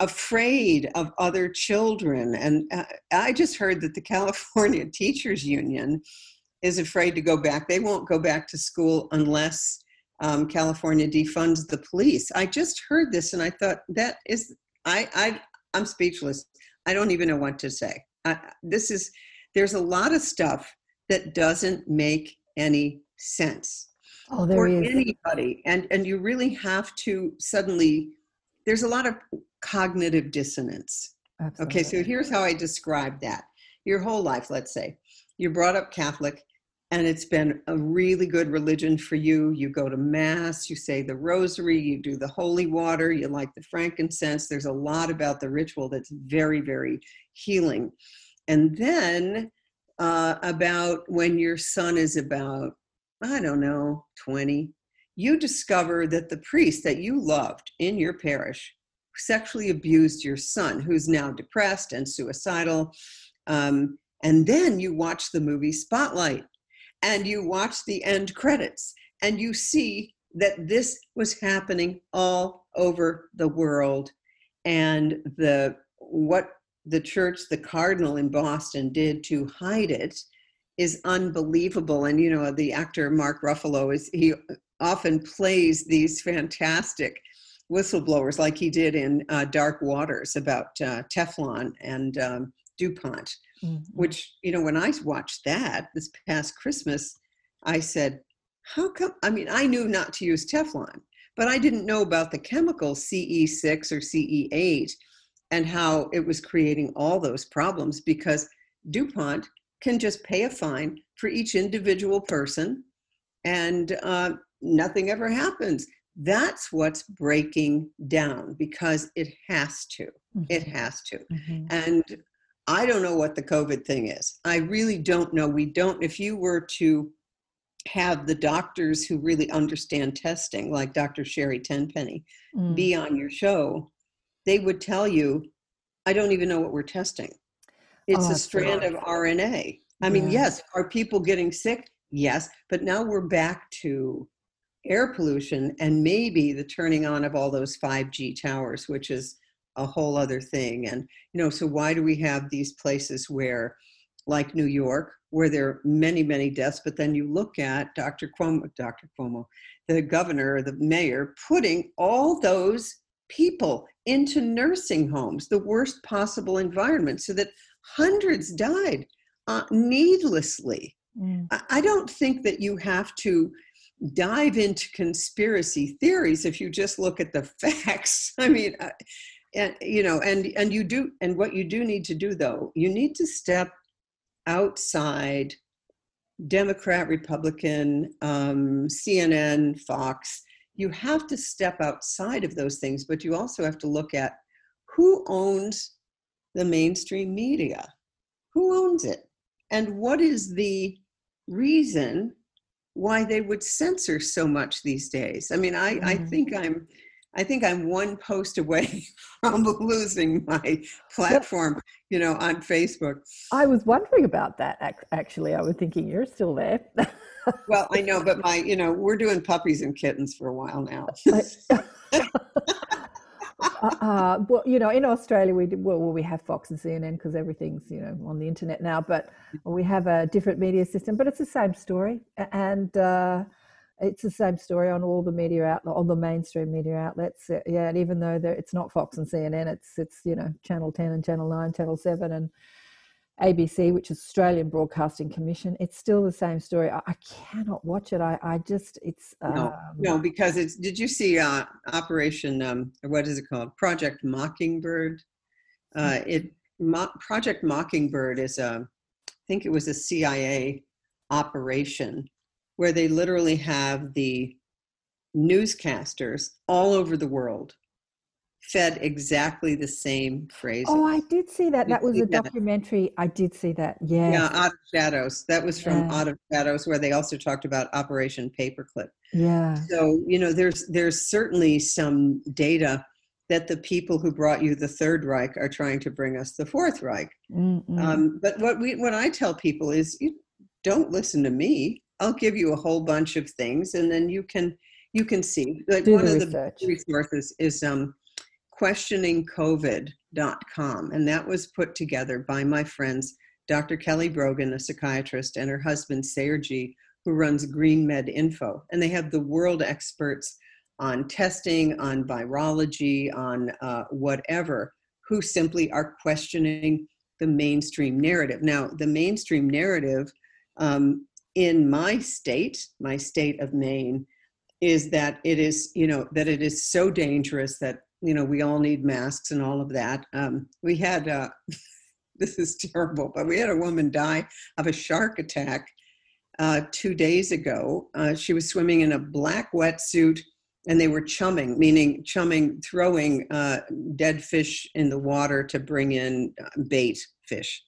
Speaker 1: afraid of other children. And uh, I just heard that the California Teachers Union is afraid to go back. They won't go back to school unless um, California defunds the police. I just heard this and I thought that is I I I'm speechless. I don't even know what to say. I, this is there's a lot of stuff that doesn't make any sense
Speaker 3: oh, there
Speaker 1: for
Speaker 3: is.
Speaker 1: anybody, and and you really have to suddenly. There's a lot of cognitive dissonance. Absolutely. Okay, so here's how I describe that. Your whole life, let's say, you're brought up Catholic, and it's been a really good religion for you. You go to Mass, you say the Rosary, you do the holy water, you like the frankincense. There's a lot about the ritual that's very, very healing. And then uh, about when your son is about, I don't know, 20, you discover that the priest that you loved in your parish sexually abused your son, who's now depressed and suicidal. Um, and then you watch the movie Spotlight and you watch the end credits and you see that this was happening all over the world. And the what the church the cardinal in boston did to hide it is unbelievable. And you know the actor mark ruffalo is he often plays these fantastic whistleblowers like he did in uh, dark waters about uh, teflon and um, dupont mm-hmm. which, you know, when I watched that this past Christmas, I said, how come? I mean, I knew not to use Teflon, but I didn't know about the chemical C6 or C8 and how it was creating all those problems because DuPont can just pay a fine for each individual person and uh, nothing ever happens. That's what's breaking down because it has to. Mm-hmm. It has to. Mm-hmm. And I don't know what the COVID thing is. I really don't know. We don't, if you were to have the doctors who really understand testing, like Dr. Sherry Tenpenny, mm. be on your show, they would tell you, I don't even know what we're testing. It's oh, a strand of RNA. I mean, yes, are people getting sick? Yes, but now we're back to air pollution and maybe the turning on of all those 5G towers, which is a whole other thing. And, you know, so why do we have these places where, like New York, where there are many, many deaths, but then you look at Dr. Cuomo, Dr. Cuomo, the governor, the mayor, putting all those people into nursing homes, the worst possible environment, so that hundreds died uh, needlessly. Mm. I, I don't think that you have to dive into conspiracy theories if you just look at the facts. I mean, and you know and and you do and what you do need to do though you need to step outside democrat republican um, cnn fox you have to step outside of those things but you also have to look at who owns the mainstream media who owns it and what is the reason why they would censor so much these days. I mean, I, mm. I think I'm I think I'm one post away from losing my platform, you know, on Facebook.
Speaker 3: I was wondering about that actually. I was thinking you're still there.
Speaker 1: well, I know, but my, you know, we're doing puppies and kittens for a while now.
Speaker 3: Uh, uh, well, you know, in Australia, we do, well, we have Fox and CNN because everything's you know on the internet now. But we have a different media system, but it's the same story, and uh, it's the same story on all the media outlet, on the mainstream media outlets. Uh, yeah, and even though it's not Fox and CNN, it's it's you know Channel Ten and Channel Nine, Channel Seven, and ABC, which is Australian Broadcasting Commission, it's still the same story. I, I cannot watch it. I, I just, it's.
Speaker 1: Um, no, no, because it's, did you see uh, Operation, um, what is it called? Project Mockingbird. Uh, it Mo- Project Mockingbird is a, I think it was a CIA operation where they literally have the newscasters all over the world fed exactly the same phrase.
Speaker 3: Oh, I did see that. That was a documentary. I did see that. Yeah.
Speaker 1: Yeah, Out of Shadows. That was from yeah. Out of Shadows, where they also talked about Operation Paperclip.
Speaker 3: Yeah.
Speaker 1: So you know, there's there's certainly some data that the people who brought you the Third Reich are trying to bring us the Fourth Reich. Um, but what we what I tell people is, you don't listen to me. I'll give you a whole bunch of things, and then you can you can see. Like
Speaker 3: Do
Speaker 1: one
Speaker 3: the
Speaker 1: of
Speaker 3: research.
Speaker 1: the resources is um, questioningcovid.com. And that was put together by my friends, Dr. Kelly Brogan, a psychiatrist, and her husband, Sayer Ji, who runs Green Med Info. And they have the world experts on testing, on virology, on uh, whatever, who simply are questioning the mainstream narrative. Now, the mainstream narrative um, in my state, my state of Maine, is that it is, you know, that it is so dangerous that you know we all need masks and all of that. Um, we had uh, this is terrible but we had a woman die of a shark attack uh, two days ago. Uh, she was swimming in a black wetsuit and they were chumming meaning chumming throwing uh, dead fish in the water to bring in uh, bait fish.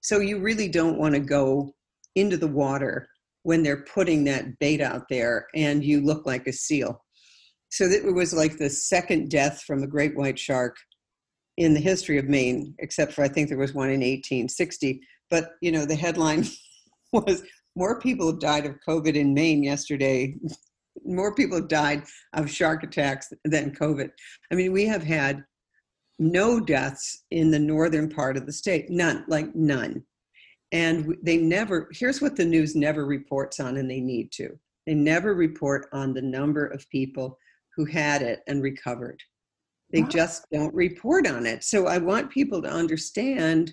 Speaker 1: So you really don't want to go into the water when they're putting that bait out there and you look like a seal so it was like the second death from a great white shark in the history of Maine, except for I think there was one in 1860. But you know, the headline was more people have died of COVID in Maine yesterday. More people have died of shark attacks than COVID. I mean, we have had no deaths in the northern part of the state, none, like none. And they never, here's what the news never reports on, and they need to. They never report on the number of people who had it and recovered. They wow. just don't report on it. So I want people to understand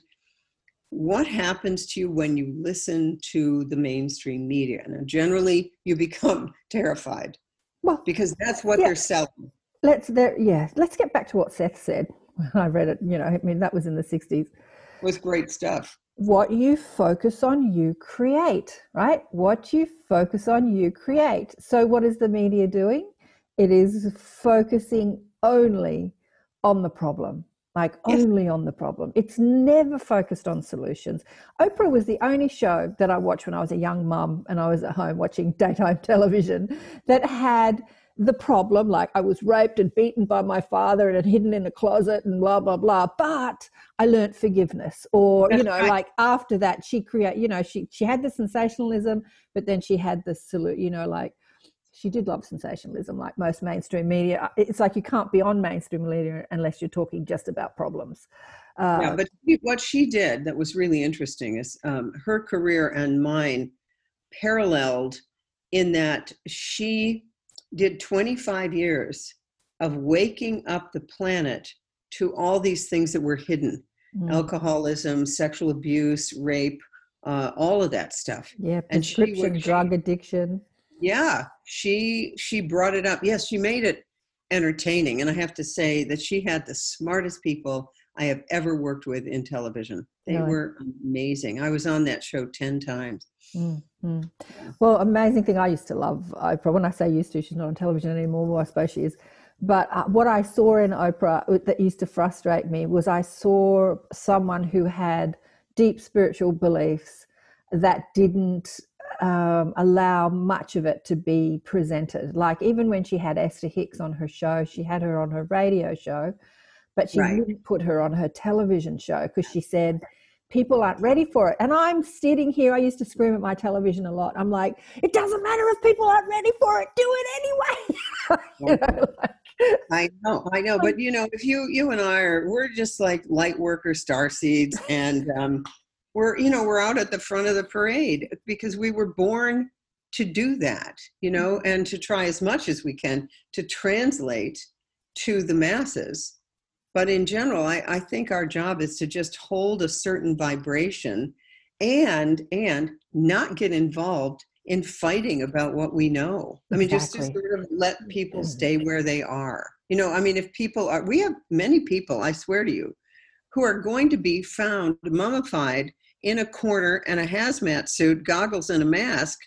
Speaker 1: what happens to you when you listen to the mainstream media. And generally, you become terrified. Well, because that's what yeah. they're selling.
Speaker 3: Let's there, yeah. Let's get back to what Seth said I read it. You know, I mean, that was in the '60s. It
Speaker 1: was great stuff.
Speaker 3: What you focus on, you create, right? What you focus on, you create. So, what is the media doing? it is focusing only on the problem like yes. only on the problem. It's never focused on solutions. Oprah was the only show that I watched when I was a young mum and I was at home watching daytime television that had the problem like I was raped and beaten by my father and hidden in a closet and blah blah blah. But I learned forgiveness, or you know, right. like after that she create, you know, she she had the sensationalism, but then she had the salute, you know, like she did love sensationalism like most mainstream media it's like you can't be on mainstream media unless you're talking just about problems
Speaker 1: uh, yeah, but what she did that was really interesting is um, her career and mine paralleled in that she did 25 years of waking up the planet to all these things that were hidden. Mm. alcoholism sexual abuse rape uh, all of that stuff.
Speaker 3: Yeah prescription and she, drug addiction.
Speaker 1: Yeah she she brought it up. Yes she made it entertaining and i have to say that she had the smartest people i have ever worked with in television they really? were amazing i was on that show 10 times
Speaker 3: mm-hmm. well amazing thing i used to love oprah when i say used to she's not on television anymore well i suppose she is but uh, what i saw in oprah that used to frustrate me was i saw someone who had deep spiritual beliefs that didn't um, allow much of it to be presented. Like even when she had Esther Hicks on her show, she had her on her radio show, but she right. didn't put her on her television show because she said people aren't ready for it. And I'm sitting here, I used to scream at my television a lot. I'm like, it doesn't matter if people aren't ready for it, do it anyway. you
Speaker 1: know, like, I know, I know, but you know, if you you and I are, we're just like light worker star seeds, and um, we're you know we're out at the front of the parade because we were born to do that, you know, and to try as much as we can to translate to the masses but in general, I, I think our job is to just hold a certain vibration and and not get involved in fighting about what we know. I mean, just to sort of let people mm-hmm. stay where they are. You know, I mean, if people are, we have many people, I swear to you, who are going to be found mummified in a corner and a hazmat suit, goggles, and a mask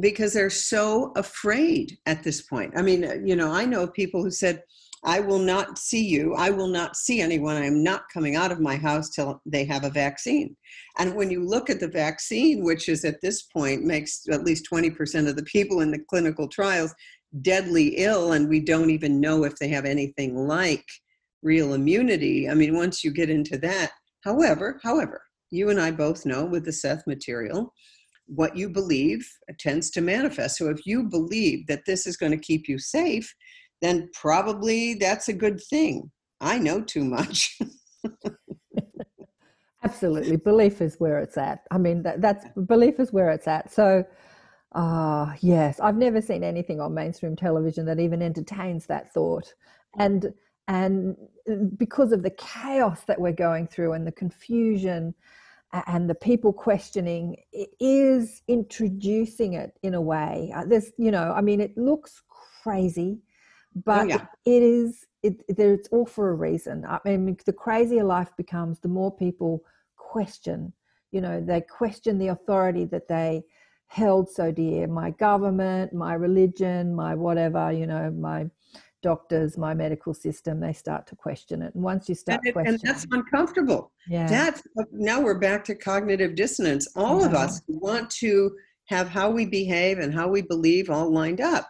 Speaker 1: because they're so afraid at this point. I mean, you know, I know people who said, I will not see you. I will not see anyone. I'm not coming out of my house till they have a vaccine. And when you look at the vaccine, which is at this point makes at least 20% of the people in the clinical trials deadly ill, and we don't even know if they have anything like real immunity. I mean, once you get into that, however, however, you and I both know with the Seth material, what you believe tends to manifest. So if you believe that this is going to keep you safe, then probably that's a good thing. I know too much.
Speaker 3: Absolutely. Belief is where it's at. I mean, that, that's belief is where it's at. So, uh, yes, I've never seen anything on mainstream television that even entertains that thought. And and because of the chaos that we're going through and the confusion and the people questioning, it is introducing it in a way. Uh, there's, you know, I mean, it looks crazy Oh, but oh, yeah. it is it, it's all for a reason. I mean the crazier life becomes the more people question you know they question the authority that they held so dear. My government my religion my whatever you know my doctors my medical system they start to question it. And once you start
Speaker 1: and,
Speaker 3: questioning
Speaker 1: and that's uncomfortable. Yeah. That's uh, now we're back to cognitive dissonance. All yeah. of us want to have how we behave and how we believe all lined up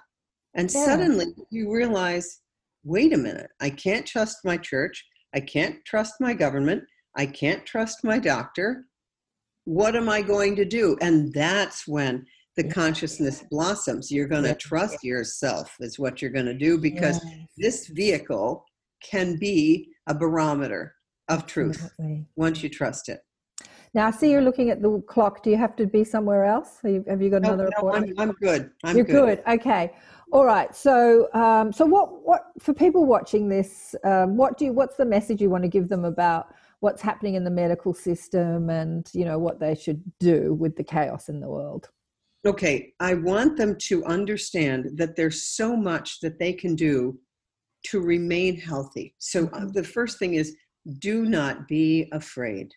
Speaker 1: and yeah. suddenly you realize wait a minute, I can't trust my church. I can't trust my government. I can't trust my doctor. What am I going to do? And that's when the consciousness blossoms. You're going to trust yourself, is what you're going to do, because yes. this vehicle can be a barometer of truth Absolutely. once you trust it.
Speaker 3: Now I see you're looking at the clock. Do you have to be somewhere else? have you got another
Speaker 1: no,
Speaker 3: no,
Speaker 1: I'm, I'm, good. I'm
Speaker 3: you're good. good. Okay. All right. So, um, so what, what for people watching this? Um, what do you, what's the message you want to give them about what's happening in the medical system, and you know what they should do with the chaos in the world?
Speaker 1: Okay, I want them to understand that there's so much that they can do to remain healthy. So uh, mm-hmm. the first thing is do not be afraid.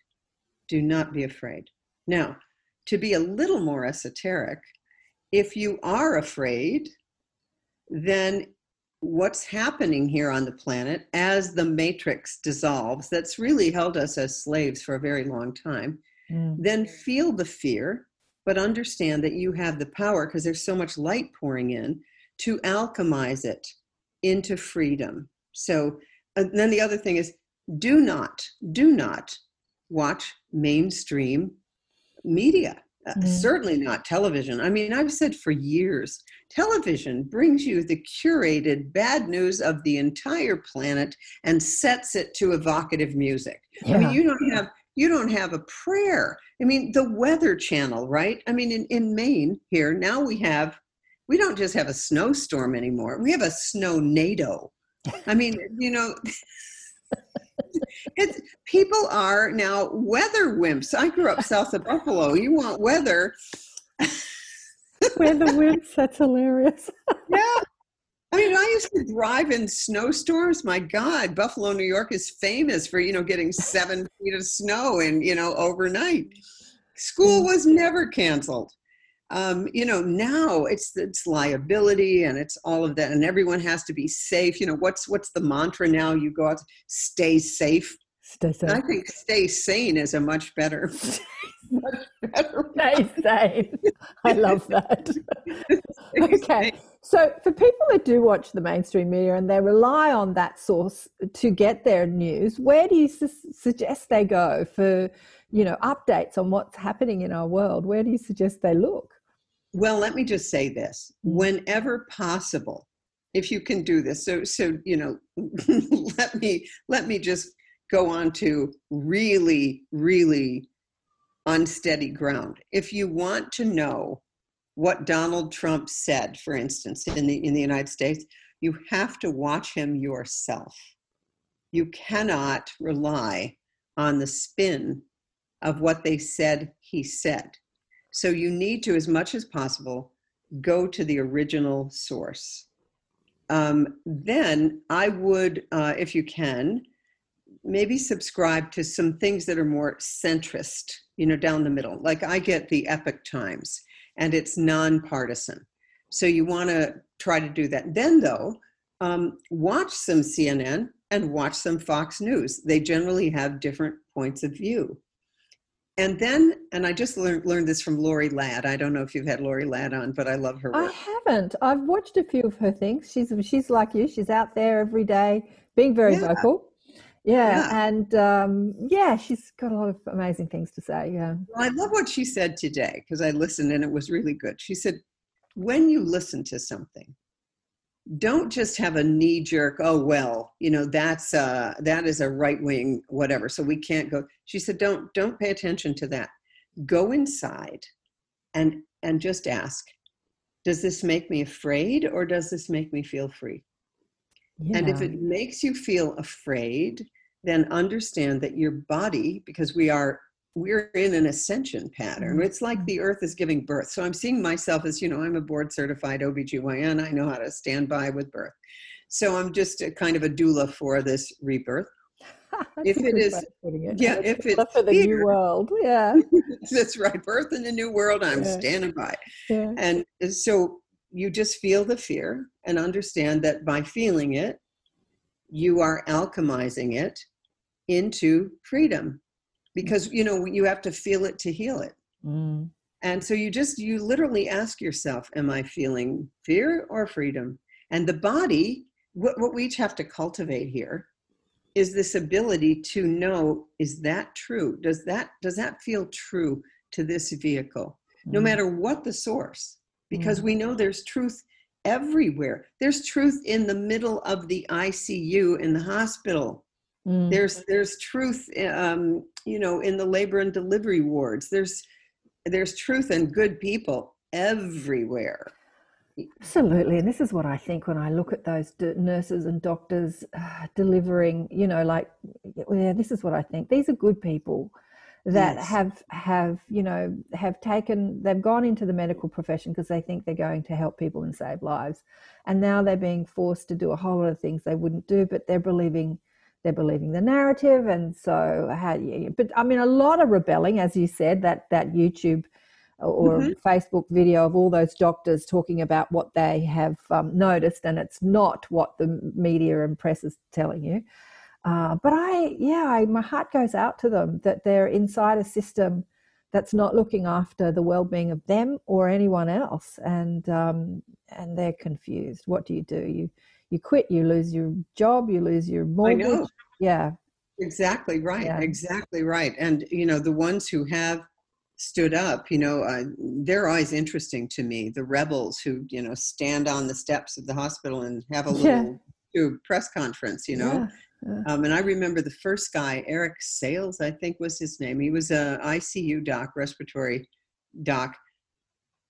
Speaker 1: Do not be afraid. Now, to be a little more esoteric, if you are afraid, then what's happening here on the planet as the matrix dissolves, that's really held us as slaves for a very long time, mm. then feel the fear, but understand that you have the power because there's so much light pouring in to alchemize it into freedom. So, and then the other thing is do not, do not watch mainstream media. Uh, mm. certainly not television. I mean, I've said for years, television brings you the curated bad news of the entire planet and sets it to evocative music. Yeah. I mean, you don't have you don't have a prayer. I mean, the Weather Channel, right? I mean, in, in Maine here now we have we don't just have a snowstorm anymore. We have a snow NATO. I mean, you know. it's, people are now weather wimps. I grew up south of Buffalo. You want weather.
Speaker 3: weather wimps, that's hilarious.
Speaker 1: yeah. I mean, I used to drive in snowstorms. My God, Buffalo, New York is famous for, you know, getting seven feet of snow in, you know, overnight. School mm. was never canceled um, you know now it's it's liability and it's all of that and everyone has to be safe you know what's what's the mantra now you go out stay safe
Speaker 3: stay safe
Speaker 1: i think stay sane is a much better
Speaker 3: Stay sane. I love that. okay. So, for people that do watch the mainstream media and they rely on that source to get their news, where do you su- suggest they go for, you know, updates on what's happening in our world? Where do you suggest they look?
Speaker 1: Well, let me just say this: mm. whenever possible, if you can do this, so so you know, let me let me just go on to really, really unsteady ground. If you want to know what Donald Trump said, for instance, in the in the United States, you have to watch him yourself. You cannot rely on the spin of what they said he said. So you need to, as much as possible, go to the original source. Um, then I would, uh, if you can, maybe subscribe to some things that are more centrist, you know, down the middle. Like I get the Epoch Times and it's nonpartisan. So you want to try to do that. Then, though, um, watch some CNN and watch some Fox News. They generally have different points of view. And then, and I just learned learned this from Lori Ladd. I don't know if you've had Lori Ladd on, but I love her. Work.
Speaker 3: I haven't. I've watched a few of her things. She's she's like you. She's out there every day, being very yeah. vocal. Yeah, yeah. and um, yeah, she's got a lot of amazing things to say. Yeah.
Speaker 1: Well, I love what she said today because I listened and it was really good. She said, when you listen to something, don't just have a knee jerk, oh well, you know, that's uh that is a right wing whatever. So we can't go. She said, don't don't pay attention to that. Go inside and and just ask, does this make me afraid or does this make me feel free? Yeah. And if it makes you feel afraid, then understand that your body, because we are we're in an ascension pattern. Mm-hmm. It's like the earth is giving birth. So I'm seeing myself as, you know, I'm a board certified OBGYN. I know how to stand by with birth. So I'm just a kind of a doula for this rebirth. if it is, it. yeah, if it's
Speaker 3: for the here, new world, yeah,
Speaker 1: that's right. Birth in the new world. I'm yeah. standing by, yeah. and so you just feel the fear and understand that by feeling it, you are alchemizing it into freedom because you know you have to feel it to heal it mm. and so you just you literally ask yourself am i feeling fear or freedom and the body what, what we each have to cultivate here is this ability to know is that true does that does that feel true to this vehicle mm. no matter what the source because mm. we know there's truth everywhere. There's truth in the middle of the ICU in the hospital. Mm. There's there's truth, um, you know, in the labor and delivery wards. There's there's truth and good people everywhere.
Speaker 3: Absolutely, and this is what I think when I look at those d- nurses and doctors uh, delivering. You know, like, yeah, this is what I think. These are good people that yes. have have you know have taken they've gone into the medical profession because they think they're going to help people and save lives and now they're being forced to do a whole lot of things they wouldn't do but they're believing they're believing the narrative and so how you but i mean a lot of rebelling as you said that that youtube or mm-hmm. facebook video of all those doctors talking about what they have um, noticed and it's not what the media and press is telling you uh, but I, yeah, I, my heart goes out to them that they're inside a system that's not looking after the well-being of them or anyone else, and um, and they're confused. What do you do? You you quit, you lose your job, you lose your mortgage. Yeah,
Speaker 1: exactly right. Yeah. Exactly right. And you know the ones who have stood up you know uh, they're always interesting to me the rebels who you know stand on the steps of the hospital and have a little yeah. press conference you know yeah. Um, and I remember the first guy, Eric Sales, I think was his name. He was a ICU doc, respiratory doc,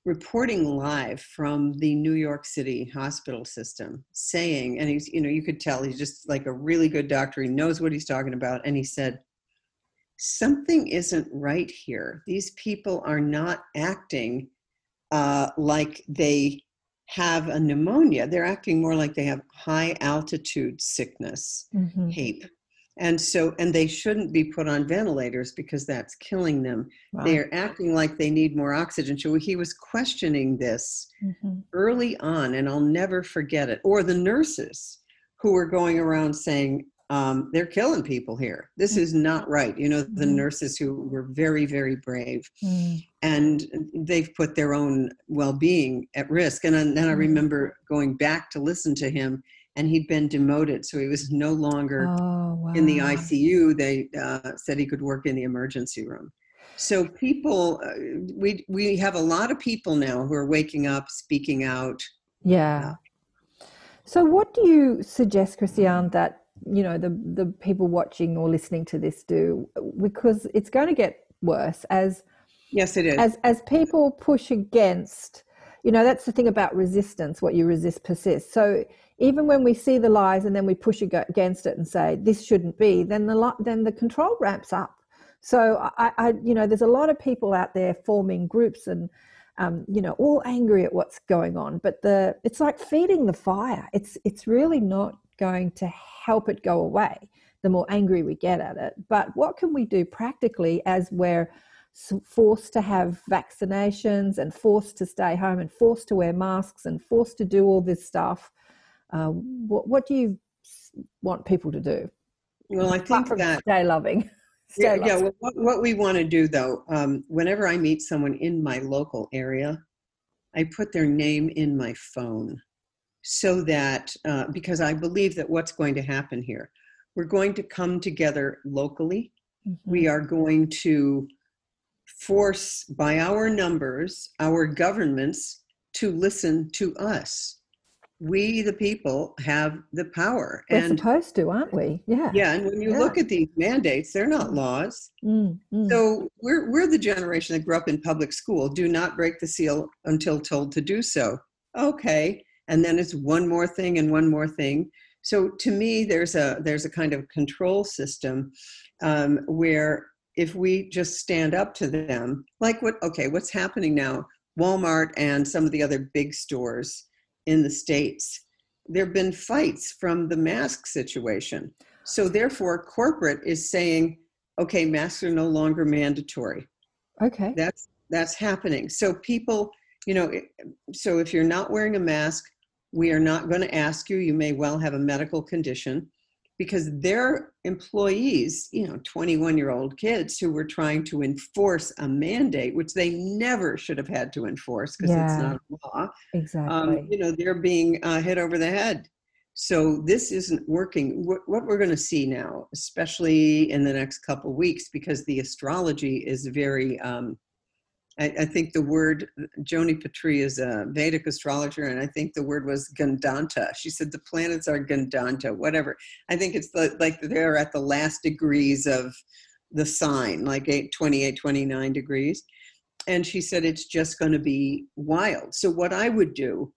Speaker 1: reporting live from the New York City hospital system, saying, and he's, you know, you could tell he's just like a really good doctor. He knows what he's talking about. And he said, something isn't right here. These people are not acting uh, like they have a pneumonia, they're acting more like they have high altitude sickness, mm-hmm. HAPE. And so, and they shouldn't be put on ventilators because that's killing them. Wow. They're acting like they need more oxygen. So he was questioning this mm-hmm. early on, and I'll never forget it. Or the nurses who were going around saying, um, they're killing people here. This is not right. You know, the mm. nurses who were very, very brave mm. and they've put their own well being at risk. And then I mm. remember going back to listen to him and he'd been demoted. So he was no longer oh, wow. in the ICU. They uh, said he could work in the emergency room. So people, uh, we, we have a lot of people now who are waking up, speaking out.
Speaker 3: Yeah. So what do you suggest, Christiane, that you know the the people watching or listening to this do because it's going to get worse as
Speaker 1: yes it is
Speaker 3: as as people push against you know that's the thing about resistance what you resist persists so even when we see the lies and then we push against it and say this shouldn't be then the then the control ramps up so I, I you know there's a lot of people out there forming groups and um, you know all angry at what's going on but the it's like feeding the fire it's it's really not going to help it go away the more angry we get at it. But what can we do practically as we're forced to have vaccinations and forced to stay home and forced to wear masks and forced to do all this stuff? Uh, what, what, do you want people to do?
Speaker 1: Well, I think that
Speaker 3: stay loving.
Speaker 1: Stay yeah, yeah well, what, what, we want to do though, um, whenever I meet someone in my local area, I put their name in my phone so that uh, because I believe that what's going to happen here, we're going to come together locally. Mm-hmm. We are going to force by our numbers our governments to listen to us. We, the people, have the power.
Speaker 3: We're and, supposed to, aren't we? Yeah.
Speaker 1: Yeah, and when you yeah. look at these mandates, they're not laws. Mm-hmm. So we're we're the generation that grew up in public school. Do not break the seal until told to do so. Okay, and then it's one more thing and one more thing so to me there's a there's a kind of control system um, where if we just stand up to them like what okay what's happening now walmart and some of the other big stores in the states there have been fights from the mask situation. So therefore corporate is saying okay masks are no longer mandatory.
Speaker 3: Okay.
Speaker 1: That's that's happening. So people you know so if you're not wearing a mask we are not going to ask you. You may well have a medical condition because their employees, you know, 21 year old kids who were trying to enforce a mandate, which they never should have had to enforce because yeah, it's not a law. Um,
Speaker 3: exactly. Um,
Speaker 1: you know, they're being uh, hit over the head. So this isn't working. What, what we're going to see now, especially in the next couple weeks, because the astrology is very um, I, I, think the word Joni Patry is a Vedic astrologer, and I think the word was Gandanta. She said the planets are Gandanta, whatever. I think it's the, like they're at the last degrees of the sign, like 8, 28, 29 degrees. And she said it's just going to be wild. So, what I would do,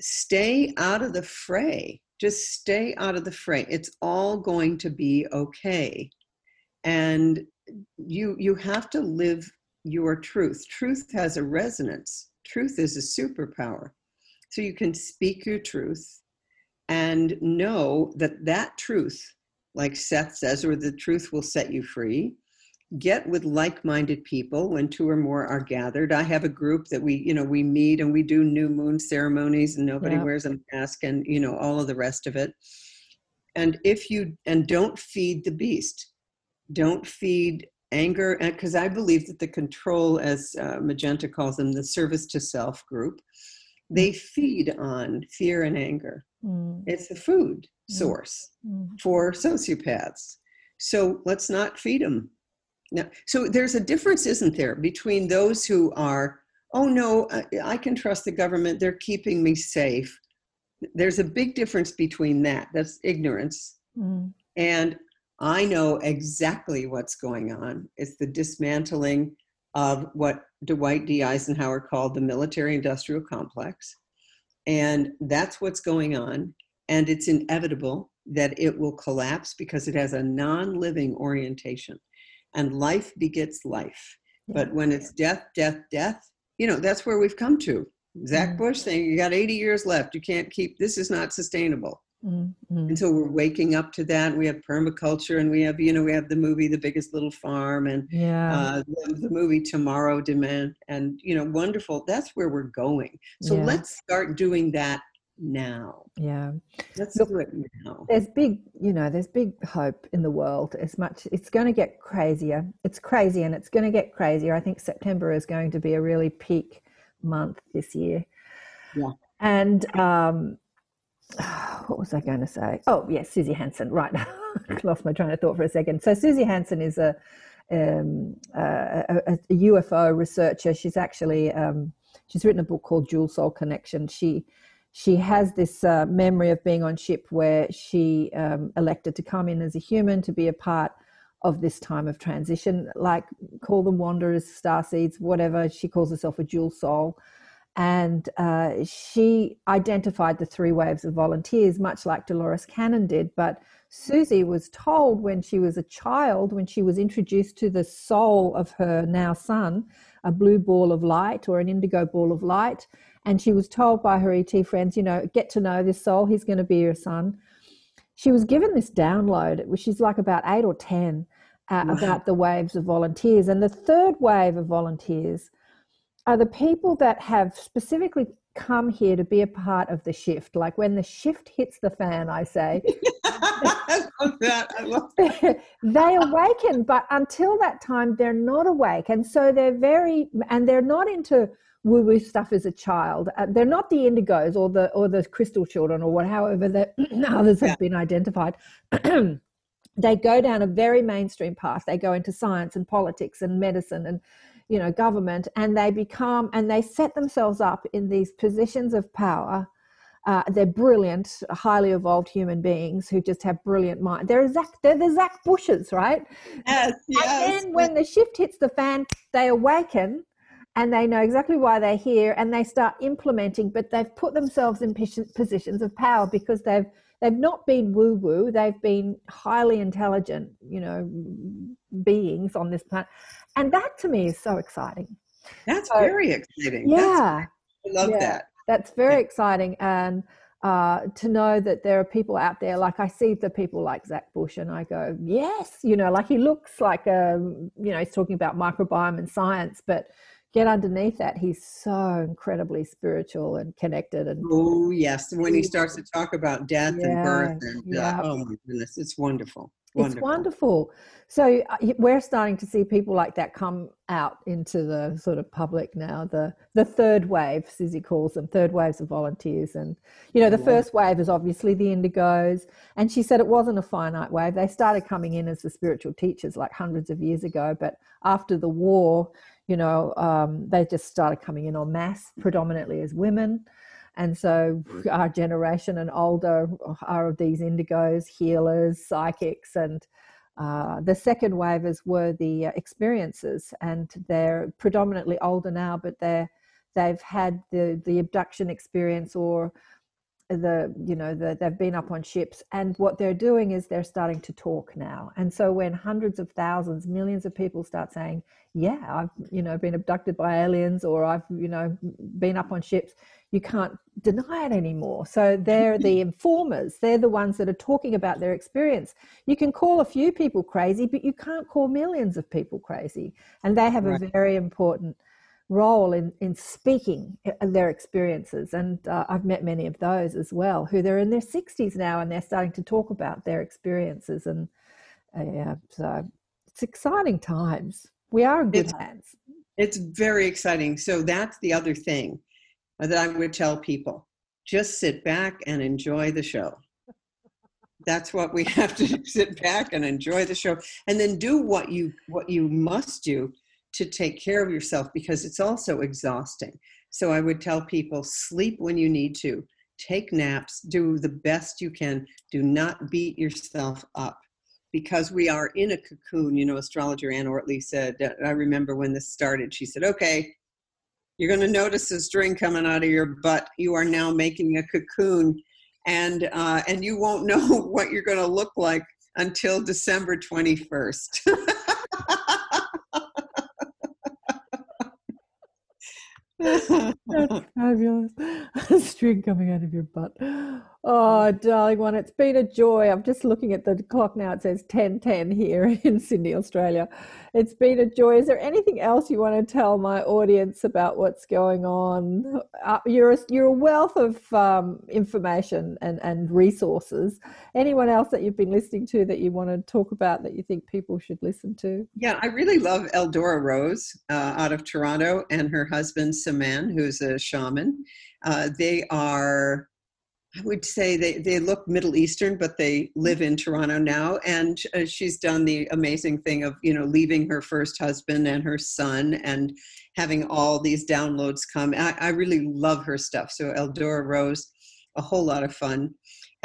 Speaker 1: stay out of the fray. Just stay out of the fray. It's all going to be okay. And you you have to live your truth. Truth has a resonance, truth is a superpower. So you can speak your truth and know that that truth, like Seth says, or the truth will set you free. Get with like-minded people when two or more are gathered. I have a group that we, you know, we meet and we do new moon ceremonies and nobody yeah. wears a mask and, you know, all of the rest of it. And if you, and don't feed the beast. Don't feed anger, because I believe that the control, as uh, Magenta calls them, the service to self group, they mm. feed on fear and anger. Mm. It's a food mm. source mm. for sociopaths. So let's not feed them. Now, so there's a difference, isn't there, between those who are, oh no, I, I can trust the government, they're keeping me safe. There's a big difference between that, that's ignorance, mm. and I know exactly what's going on. It's the dismantling of what Dwight D. Eisenhower called the military industrial complex. And that's what's going on. And it's inevitable that it will collapse because it has a non living orientation. And life begets life. But when it's death, death, death, you know, that's where we've come to. Zach mm. Bush saying, You got 80 years left. You can't keep this, is not sustainable. Mm-hmm. And so we're waking up to that. We have permaculture, and we have, you know, we have the movie The Biggest Little Farm, and
Speaker 3: yeah. uh,
Speaker 1: the, the, movie Tomorrow Demain, and you know, wonderful. That's where we're going. So yeah. let's start doing that now.
Speaker 3: Yeah.
Speaker 1: Let's Look, do it now.
Speaker 3: There's big, you know, there's big hope in the world. As much it's going to get crazier. It's crazy and it's going to get crazier. I think September is going to be a really peak month this year.
Speaker 1: Yeah.
Speaker 3: And um what was I going to say? Oh, yes, Suzy Hansen. Right. Lost my train of thought for a second. So Suzy Hansen is a um, a, a, UFO researcher. She's actually um, she's written a book called Dual Soul Connection. She she has this uh, memory of being on ship where she um, elected to come in as a human to be a part of this time of transition. Like call them wanderers, star seeds, whatever. She calls herself a dual soul. And uh, she identified the three waves of volunteers, much like Dolores Cannon did. But Suzy was told when she was a child, when she was introduced to the soul of her now son, a blue ball of light or an indigo ball of light. And she was told by her ET friends, you know, get to know this soul, he's going to be your son. She was given this download, which is like about eight or 10, uh, wow. about the waves of volunteers. And the third wave of volunteers are the people that have specifically come here to be a part of the shift. Like when the shift hits the fan, I say,
Speaker 1: I love that. I love
Speaker 3: that. they awaken, but until that time, they're not awake. And so they're very, and they're not into woo woo stuff as a child. Uh, they're not the indigos or the or the crystal children or what, however that others have yeah. been identified. they go down a very mainstream path. They go into science and politics and medicine and you know government and they become and they set themselves up in these positions of power. Uh, they're brilliant highly evolved human beings who just have brilliant mind. They're Zach, they're the Zach Bushes right?
Speaker 1: Yes, yes.
Speaker 3: and then when the shift hits the fan they awaken and they know exactly why they're here and they start implementing but they've put themselves in positions of power because they've they've not been woo woo they've been highly intelligent you know beings on this planet and that to me is so exciting.
Speaker 1: That's so, very exciting.
Speaker 3: Yeah
Speaker 1: that's, i love yeah, that.
Speaker 3: that's very yeah. exciting. And uh, to know that there are people out there like I see the people like Zach Bush and I go yes you know like he looks like a you know he's talking about microbiome and science but get underneath that he's so incredibly spiritual and connected and
Speaker 1: oh yes when he starts to talk about death yeah, and birth and yeah. uh, oh my goodness it's wonderful Wonderful.
Speaker 3: It's wonderful. So uh, we're starting to see people like that come out into the sort of public now. The the third wave, Suzy calls them, third waves of volunteers. And you know, the yeah. first wave is obviously the indigos. And she said it wasn't a finite wave. They started coming in as the spiritual teachers like hundreds of years ago. But after the war, you know, um, they just started coming in en masse, predominantly as women. And so mm. our generation and older uh, are of these indigos, healers, psychics, and uh, the second waivers were the uh, experiences, and they're predominantly older now, but they're they've had the the abduction experience or the you know the, they've been up on ships and what they're doing is they're starting to talk now and so when hundreds of thousands millions of people start saying yeah i've you know been abducted by aliens or i've you know been up on ships you can't deny it anymore. So they're the mm-hmm. informers. They're the ones that are talking about their experience. You can call a few people crazy, but you can't call millions of people crazy. And they have right. a very important role in, in speaking their experiences. And uh, I've met many of those as well, who they're in their 60s now and they're starting to talk about their experiences. And uh, yeah, so it's exciting times. We are in good
Speaker 1: it's,
Speaker 3: hands.
Speaker 1: It's very exciting. So that's the other thing that I would tell people just sit back and enjoy the show. That's what we have to sit back and enjoy the show and then do what you what you must do to take care of yourself because it's also exhausting. So I would tell people sleep when you need to, take naps, do the best you can, do not beat yourself up because we are in a cocoon. You know, astrologer Anne Ortelee said, I remember when this started, she said, okay, you're going to notice a string coming out of your butt. You are now making a cocoon, and uh, and you won't know what you're going to look like until December 21st.
Speaker 3: That's fabulous. A string coming out of your butt. Oh, darling one, it's been a joy. I'm just looking at the clock now. It says 10:10 here in Sydney, Australia. It's been a joy. Is there anything else you want to tell my audience about what's going on? Uh, you're a, you're a wealth of um, information and and resources. Anyone else that you've been listening to that you want to talk about that you think people should listen to?
Speaker 1: Yeah, I really love Eldora Rose uh, out of Toronto and her husband Saman, who's a shaman. Uh, they are I would say they, they look Middle Eastern, but they live in Toronto now. And uh, she's done the amazing thing of, you know, leaving her first husband and her son and having all these downloads come. I, I really love her stuff. So Eldora Rose, a whole lot of fun.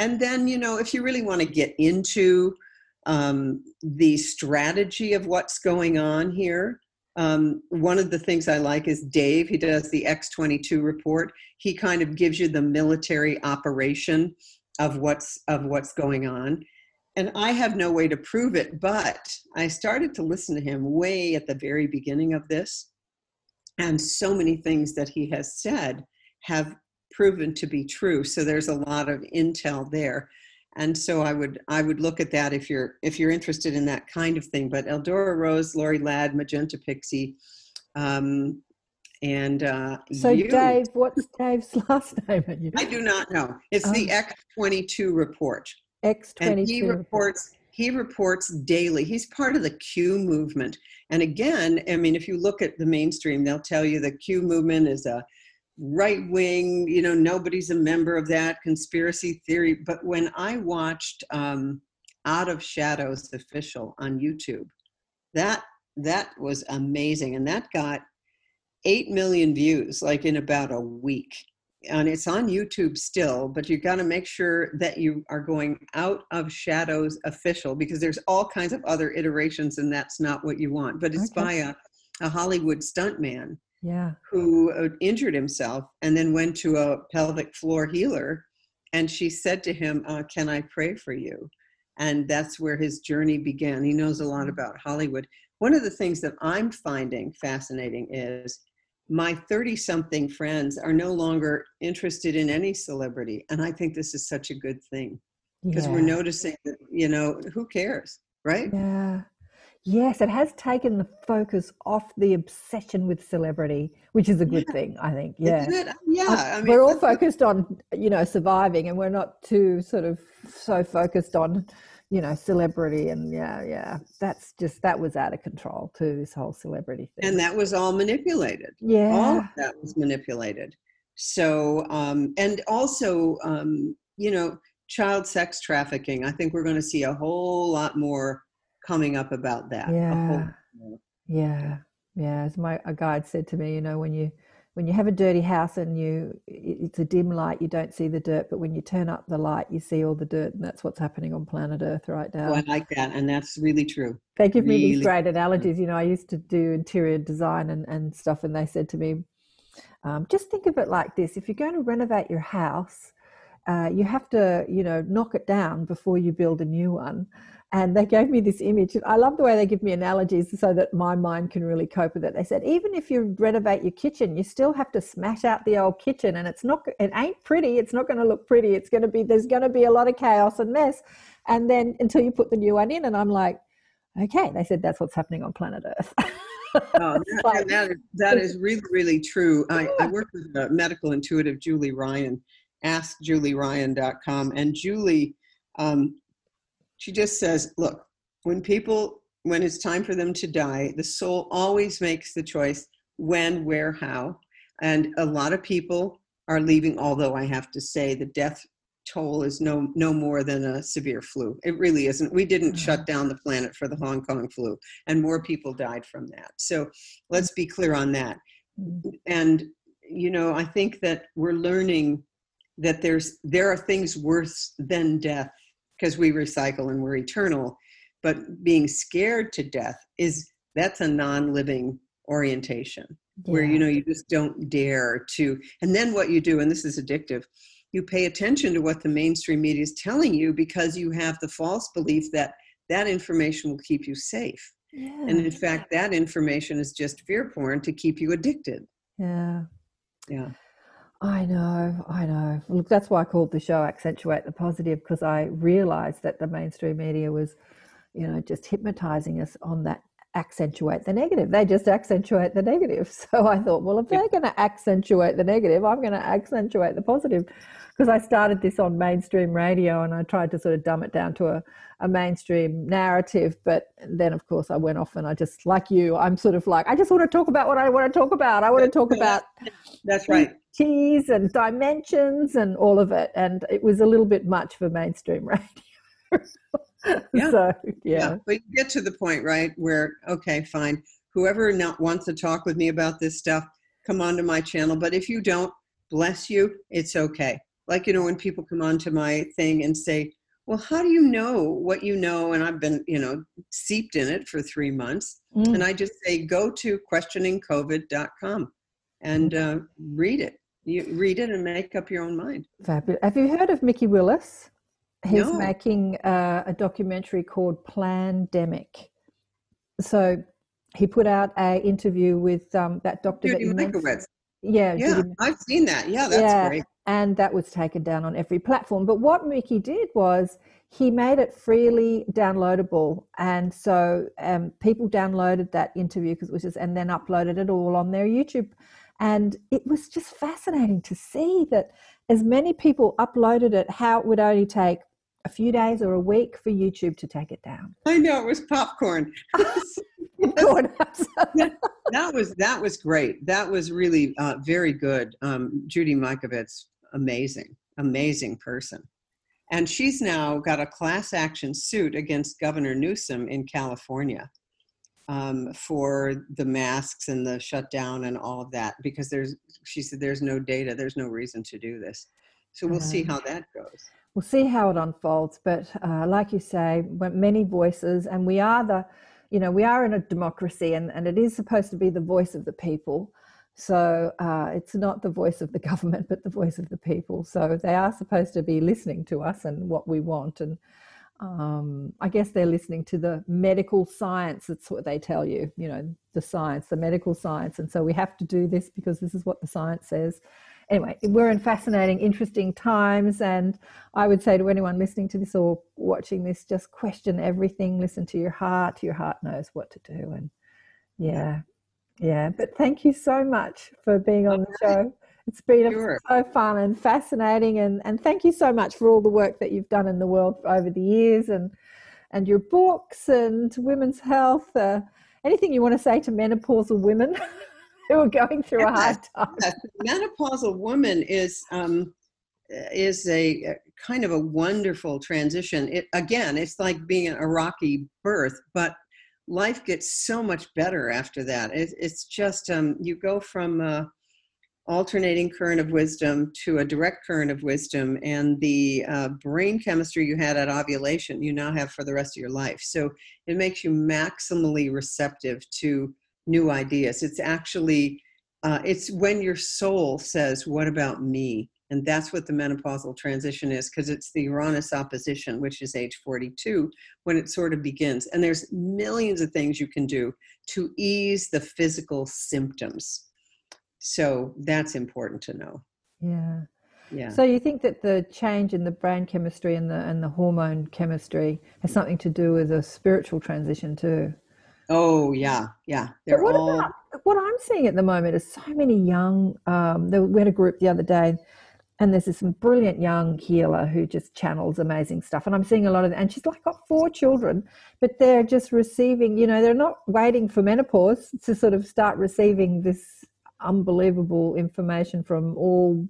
Speaker 1: And then, you know, if you really want to get into um, the strategy of what's going on here, um, one of the things I like is Dave. He does the X22 report. He kind of gives you the military operation of what's of what's going on. And I have no way to prove it, but I started to listen to him way at the very beginning of this. And so many things that he has said have proven to be true. So there's a lot of intel there and so I would I would look at that if you're if you're interested in that kind of thing. But Eldora Rose, Lori Ladd, Magenta Pixie, um, and uh,
Speaker 3: so you, Dave, what's Dave's last name?
Speaker 1: I do not know. It's the oh. X twenty two report.
Speaker 3: X twenty two.
Speaker 1: He reports. He reports daily. He's part of the Q movement. And again, I mean, if you look at the mainstream, they'll tell you the Q movement is a right wing, you know, nobody's a member of that conspiracy theory. But when I watched um, Out of Shadows official on YouTube, that that was amazing, and that got eight million views like in about a week. And it's on YouTube still, but you got to make sure that you are going out of Shadows official because there's all kinds of other iterations, and that's not what you want. But it's okay. by a, a Hollywood stuntman
Speaker 3: yeah.
Speaker 1: who uh, injured himself and then went to a pelvic floor healer. And she said to him, uh, Can I pray for you? And that's where his journey began. He knows a lot mm-hmm. about Hollywood. One of the things that I'm finding fascinating is my 30 something friends are no longer interested in any celebrity. And I think this is such a good thing because yeah. we're noticing that, you know, who cares, right?
Speaker 3: Yeah. Yes, it has taken the focus off the obsession with celebrity, which is a good yeah. thing, I think. Yeah,
Speaker 1: yeah. I
Speaker 3: mean, we're all focused on you know surviving, and we're not too sort of so focused on you know celebrity and yeah, yeah. That's just that was out of control too. This whole celebrity thing,
Speaker 1: and that was all manipulated.
Speaker 3: Yeah,
Speaker 1: all that was manipulated. So, um, and also, um, you know, child sex trafficking. I think we're going to see a whole lot more coming up about that.
Speaker 3: Yeah. yeah. Yeah. As my a guide said to me, you know, when you when you have a dirty house and you it's a dim light, you don't see the dirt, but when you turn up the light, you see all the dirt, and that's what's happening on planet Earth right now.
Speaker 1: Oh, I like that, and that's really true.
Speaker 3: They give really me these great analogies. You know, I used to do interior design and, and stuff, and they said to me, um, just think of it like this: if you're going to renovate your house, uh, you have to, you know, knock it down before you build a new one and they gave me this image. I love the way they give me analogies so that my mind can really cope with it. They said, even if you renovate your kitchen, you still have to smash out the old kitchen, and it's not, it ain't pretty. It's not going to look pretty. It's going to be, there's going to be a lot of chaos and mess, and then until you put the new one in. And I'm like, okay. They said that's what's happening on planet Earth.
Speaker 1: oh, that, that, is, that is really, really true. I, I work with a medical intuitive, Julie Ryan, askjulieryan.com, and Julie. Um, she just says, look, when people, when it's time for them to die, the soul always makes the choice when, where, how. And a lot of people are leaving, although I have to say the death toll is no no more than a severe flu. It really isn't. We didn't mm-hmm. shut down the planet for the Hong Kong flu, and more people died from that. So let's be clear on that. Mm-hmm. And you know, I think that we're learning that there's there are things worse than death because we recycle and we're eternal. But being scared to death is that's a non-living orientation yeah. where you know you just don't dare to and then what you do and this is addictive you pay attention to what the mainstream media is telling you because you have the false belief that that information will keep you safe yeah. and in fact that information is just fear porn to keep you addicted
Speaker 3: yeah
Speaker 1: yeah
Speaker 3: I know, I know. Look, that's why I called the show Accentuate the Positive because I realized that the mainstream media was, you know, just hypnotizing us on that accentuate the negative. They just accentuate the negative. So I thought, well, if they're going to accentuate the negative, I'm going to accentuate the positive. Because I started this on mainstream radio and I tried to sort of dumb it down to a, a mainstream narrative. But then, of course, I went off and I just, like you, I'm sort of like, I just want to talk about what I want to talk about. I want to talk about.
Speaker 1: That's right.
Speaker 3: Cheese and dimensions and all of it. And it was a little bit much for mainstream radio.
Speaker 1: yeah. So, yeah. yeah. But you get to the point, right, where, okay, fine. Whoever not wants to talk with me about this stuff, come onto my channel. But if you don't, bless you, it's okay. Like, you know, when people come onto my thing and say, well, how do you know what you know? And I've been, you know, seeped in it for three months. Mm. And I just say, go to questioningcovid.com and uh, read it. You read it and make up your own mind.
Speaker 3: Fabulous. Have you heard of Mikki Willis? He's no. making uh, a documentary called Plandemic. So he put out a interview with um, that doctor
Speaker 1: Judy
Speaker 3: that
Speaker 1: Mikovits.
Speaker 3: Yeah,
Speaker 1: yeah, Judy. I've seen that. Yeah, that's yeah, great.
Speaker 3: And that was taken down on every platform. But what Mikki did was he made it freely downloadable, and so um, people downloaded that interview because it was just, and then uploaded it all on their YouTube. And it was just fascinating to see that as many people uploaded it, how it would only take a few days or a week for YouTube to take it down.
Speaker 1: I know it was popcorn. that was that was great. That was really uh, very good. Um, Judy Mikovits, amazing, amazing person, and she's now got a class action suit against Governor Newsom in California um, for the masks and the shutdown and all of that because there's she said there's no data, there's no reason to do this. So we'll see how that goes
Speaker 3: we'll see how it unfolds. But uh, like you say, many voices, and we are the, you know, we are in a democracy, and, and it is supposed to be the voice of the people. So uh, it's not the voice of the government, but the voice of the people. So they are supposed to be listening to us and what we want. And um, I guess they're listening to the medical science. That's what they tell you, you know, the science, the medical science. And so we have to do this because this is what the science says anyway, we're in fascinating, interesting times. And I would say to anyone listening to this or watching this, just question everything, listen to your heart. Your heart knows what to do. And yeah, yeah. But thank you so much for being on the show. It's been sure. so fun and fascinating. And, and thank you so much for all the work that you've done in the world over the years and, and your books and women's health. Uh, anything you want to say to menopausal women? who are going through a hard time. Yes.
Speaker 1: Menopausal woman is um, is a, a, kind of a wonderful transition. It again, it's like being a rocky birth, but life gets so much better after that. It, it's just um, you go from a alternating current of wisdom to a direct current of wisdom, and the uh, brain chemistry you had at ovulation you now have for the rest of your life. So it makes you maximally receptive to new ideas. It's actually uh, it's when your soul says, "What about me?" And that's what the menopausal transition is, because it's the Uranus opposition, which is age 42, when it sort of begins. And there's millions of things you can do to ease the physical symptoms. So that's important to know.
Speaker 3: Yeah. Yeah. So you think that the change in the brain chemistry and the and the hormone chemistry has something to do with a spiritual transition too?
Speaker 1: Oh yeah, yeah. They're
Speaker 3: but what
Speaker 1: all...
Speaker 3: about what I'm seeing at the moment is so many young. Um, we had a group the other day, and there's this brilliant young healer who just channels amazing stuff, and I'm seeing a lot of. And she's like got four children, but they're just receiving. You know, they're not waiting for menopause to sort of start receiving this unbelievable information from all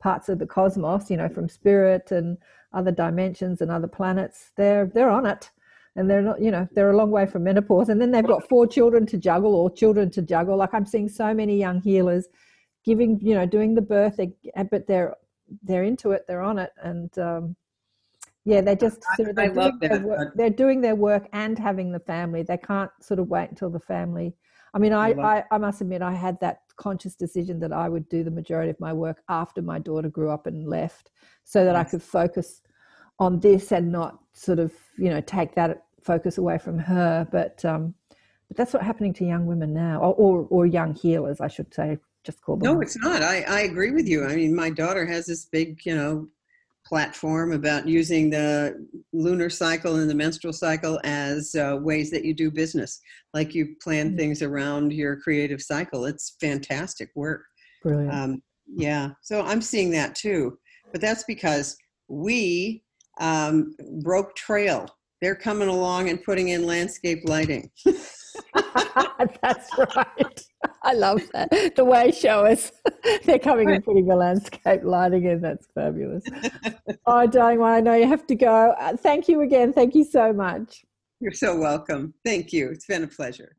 Speaker 3: parts of the cosmos. You know, from spirit and other dimensions and other planets. They're they're on it. And they're not you know they're a long way from menopause. And then they've got four children to juggle or children to juggle. Like i'm seeing so many young healers giving you know doing the birth but they're they're into it. They're on it. And um, yeah they just sort of, they're, doing their work, they're doing their work and having the family. They can't sort of wait until the family i mean I, I i must admit i had that conscious decision that i would do the majority of my work after my daughter grew up and left so that i could focus on this and not sort of you know take that focus away from her but um but that's what's happening to young women now or, or, or young healers i should say just call
Speaker 1: them. No, it's not. I, I agree with you. I mean, my daughter has this big, you know, platform about using the lunar cycle and the menstrual cycle as uh, ways that you do business, like you plan mm-hmm. things around your creative cycle. It's fantastic work.
Speaker 3: Brilliant. Um,
Speaker 1: yeah, so I'm seeing that too, but that's because we um, broke trail. They're coming along and putting in landscape lighting.
Speaker 3: That's right. I love that. The way show us they're coming and putting the landscape lighting in. That's fabulous. oh, darling one, I know you have to go. Uh, thank you again. Thank you so much.
Speaker 1: You're so welcome. Thank you. It's been a pleasure.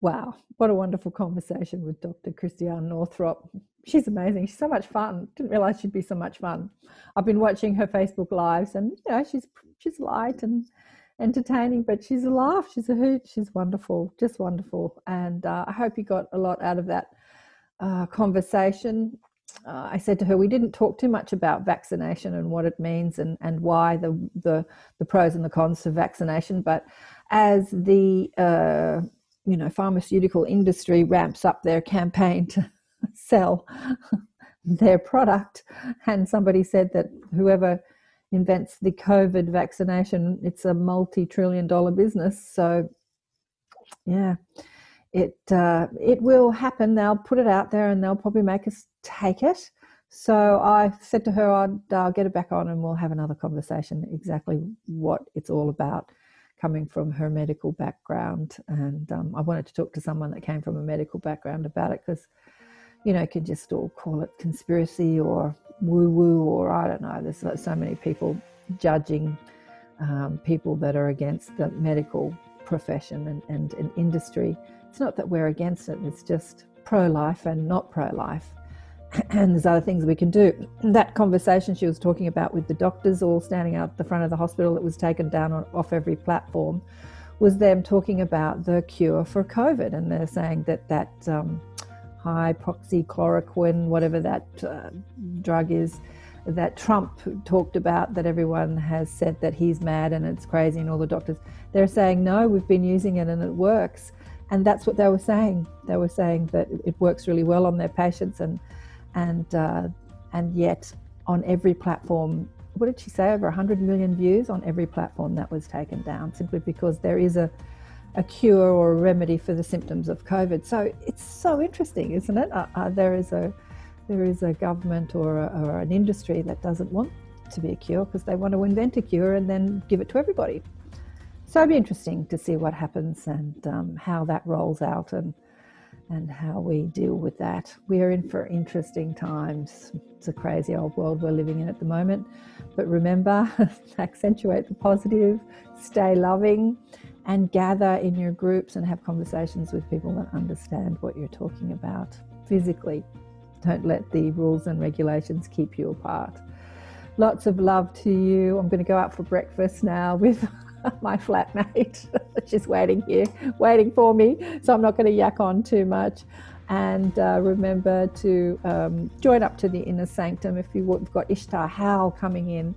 Speaker 3: Wow, what a wonderful conversation with Dr. Christiane Northrop. She's amazing. She's so much fun. Didn't realize she'd be so much fun. I've been watching her Facebook lives, and you know she's she's light and entertaining, but she's a laugh. She's a hoot. She's wonderful, just wonderful. And uh, I hope you got a lot out of that uh, conversation. Uh, I said to her, we didn't talk too much about vaccination and what it means and, and why the, the, the pros and the cons of vaccination. But as the uh, you know pharmaceutical industry ramps up their campaign to sell their product, and somebody said that whoever invents the COVID vaccination, it's a multi-trillion dollar business. So, yeah, it uh, it will happen. They'll put it out there, and they'll probably make us take it. So I said to her, I'd uh, get it back on, and we'll have another conversation. Exactly what it's all about, coming from her medical background, and um, I wanted to talk to someone that came from a medical background about it because you know, could just all call it conspiracy or woo woo, or I don't know. There's so many people judging um, people that are against the medical profession and, and, and industry. It's not that we're against it, it's just pro life and not pro life. and there's other things we can do. That conversation she was talking about with the doctors all standing out the front of the hospital that was taken down on, off every platform was them talking about the cure for COVID. And they're saying that that um, hydroxychloroquine, whatever that uh, drug is, that Trump talked about, that everyone has said that he's mad and it's crazy, and all the doctors, they're saying, no, we've been using it and it works. And that's what they were saying. They were saying that it works really well on their patients, and and uh, and yet on every platform, what did she say? Over 100 million views on every platform that was taken down, simply because there is a a cure or a remedy for the symptoms of COVID. So it's so interesting, isn't it? Uh, uh, there is a there is a government or, a, or an industry that doesn't want to be a cure because they want to invent a cure and then give it to everybody. So it'd be interesting to see what happens and um, how that rolls out and and how we deal with that. We are in for interesting times. It's a crazy old world we're living in at the moment. But remember, accentuate the positive, stay loving, and gather in your groups and have conversations with people that understand what you're talking about physically. Don't let the rules and regulations keep you apart. Lots of love to you. I'm going to go out for breakfast now with my flatmate. She's waiting here, waiting for me. So I'm not going to yak on too much. And uh, remember to um, join up to the inner sanctum if you've got Ishtar Howell coming in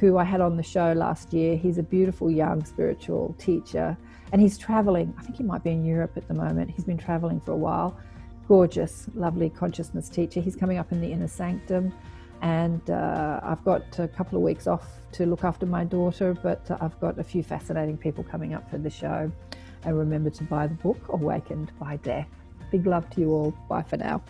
Speaker 3: who I had on the show last year. He's a beautiful young spiritual teacher and he's traveling. I think he might be in Europe at the moment. He's been traveling for a while. Gorgeous, lovely consciousness teacher. He's coming up in the inner sanctum. And uh, I've got a couple of weeks off to look after my daughter, but I've got a few fascinating people coming up for the show. And remember to buy the book, Awakened by Death. Big love to you all. Bye for now.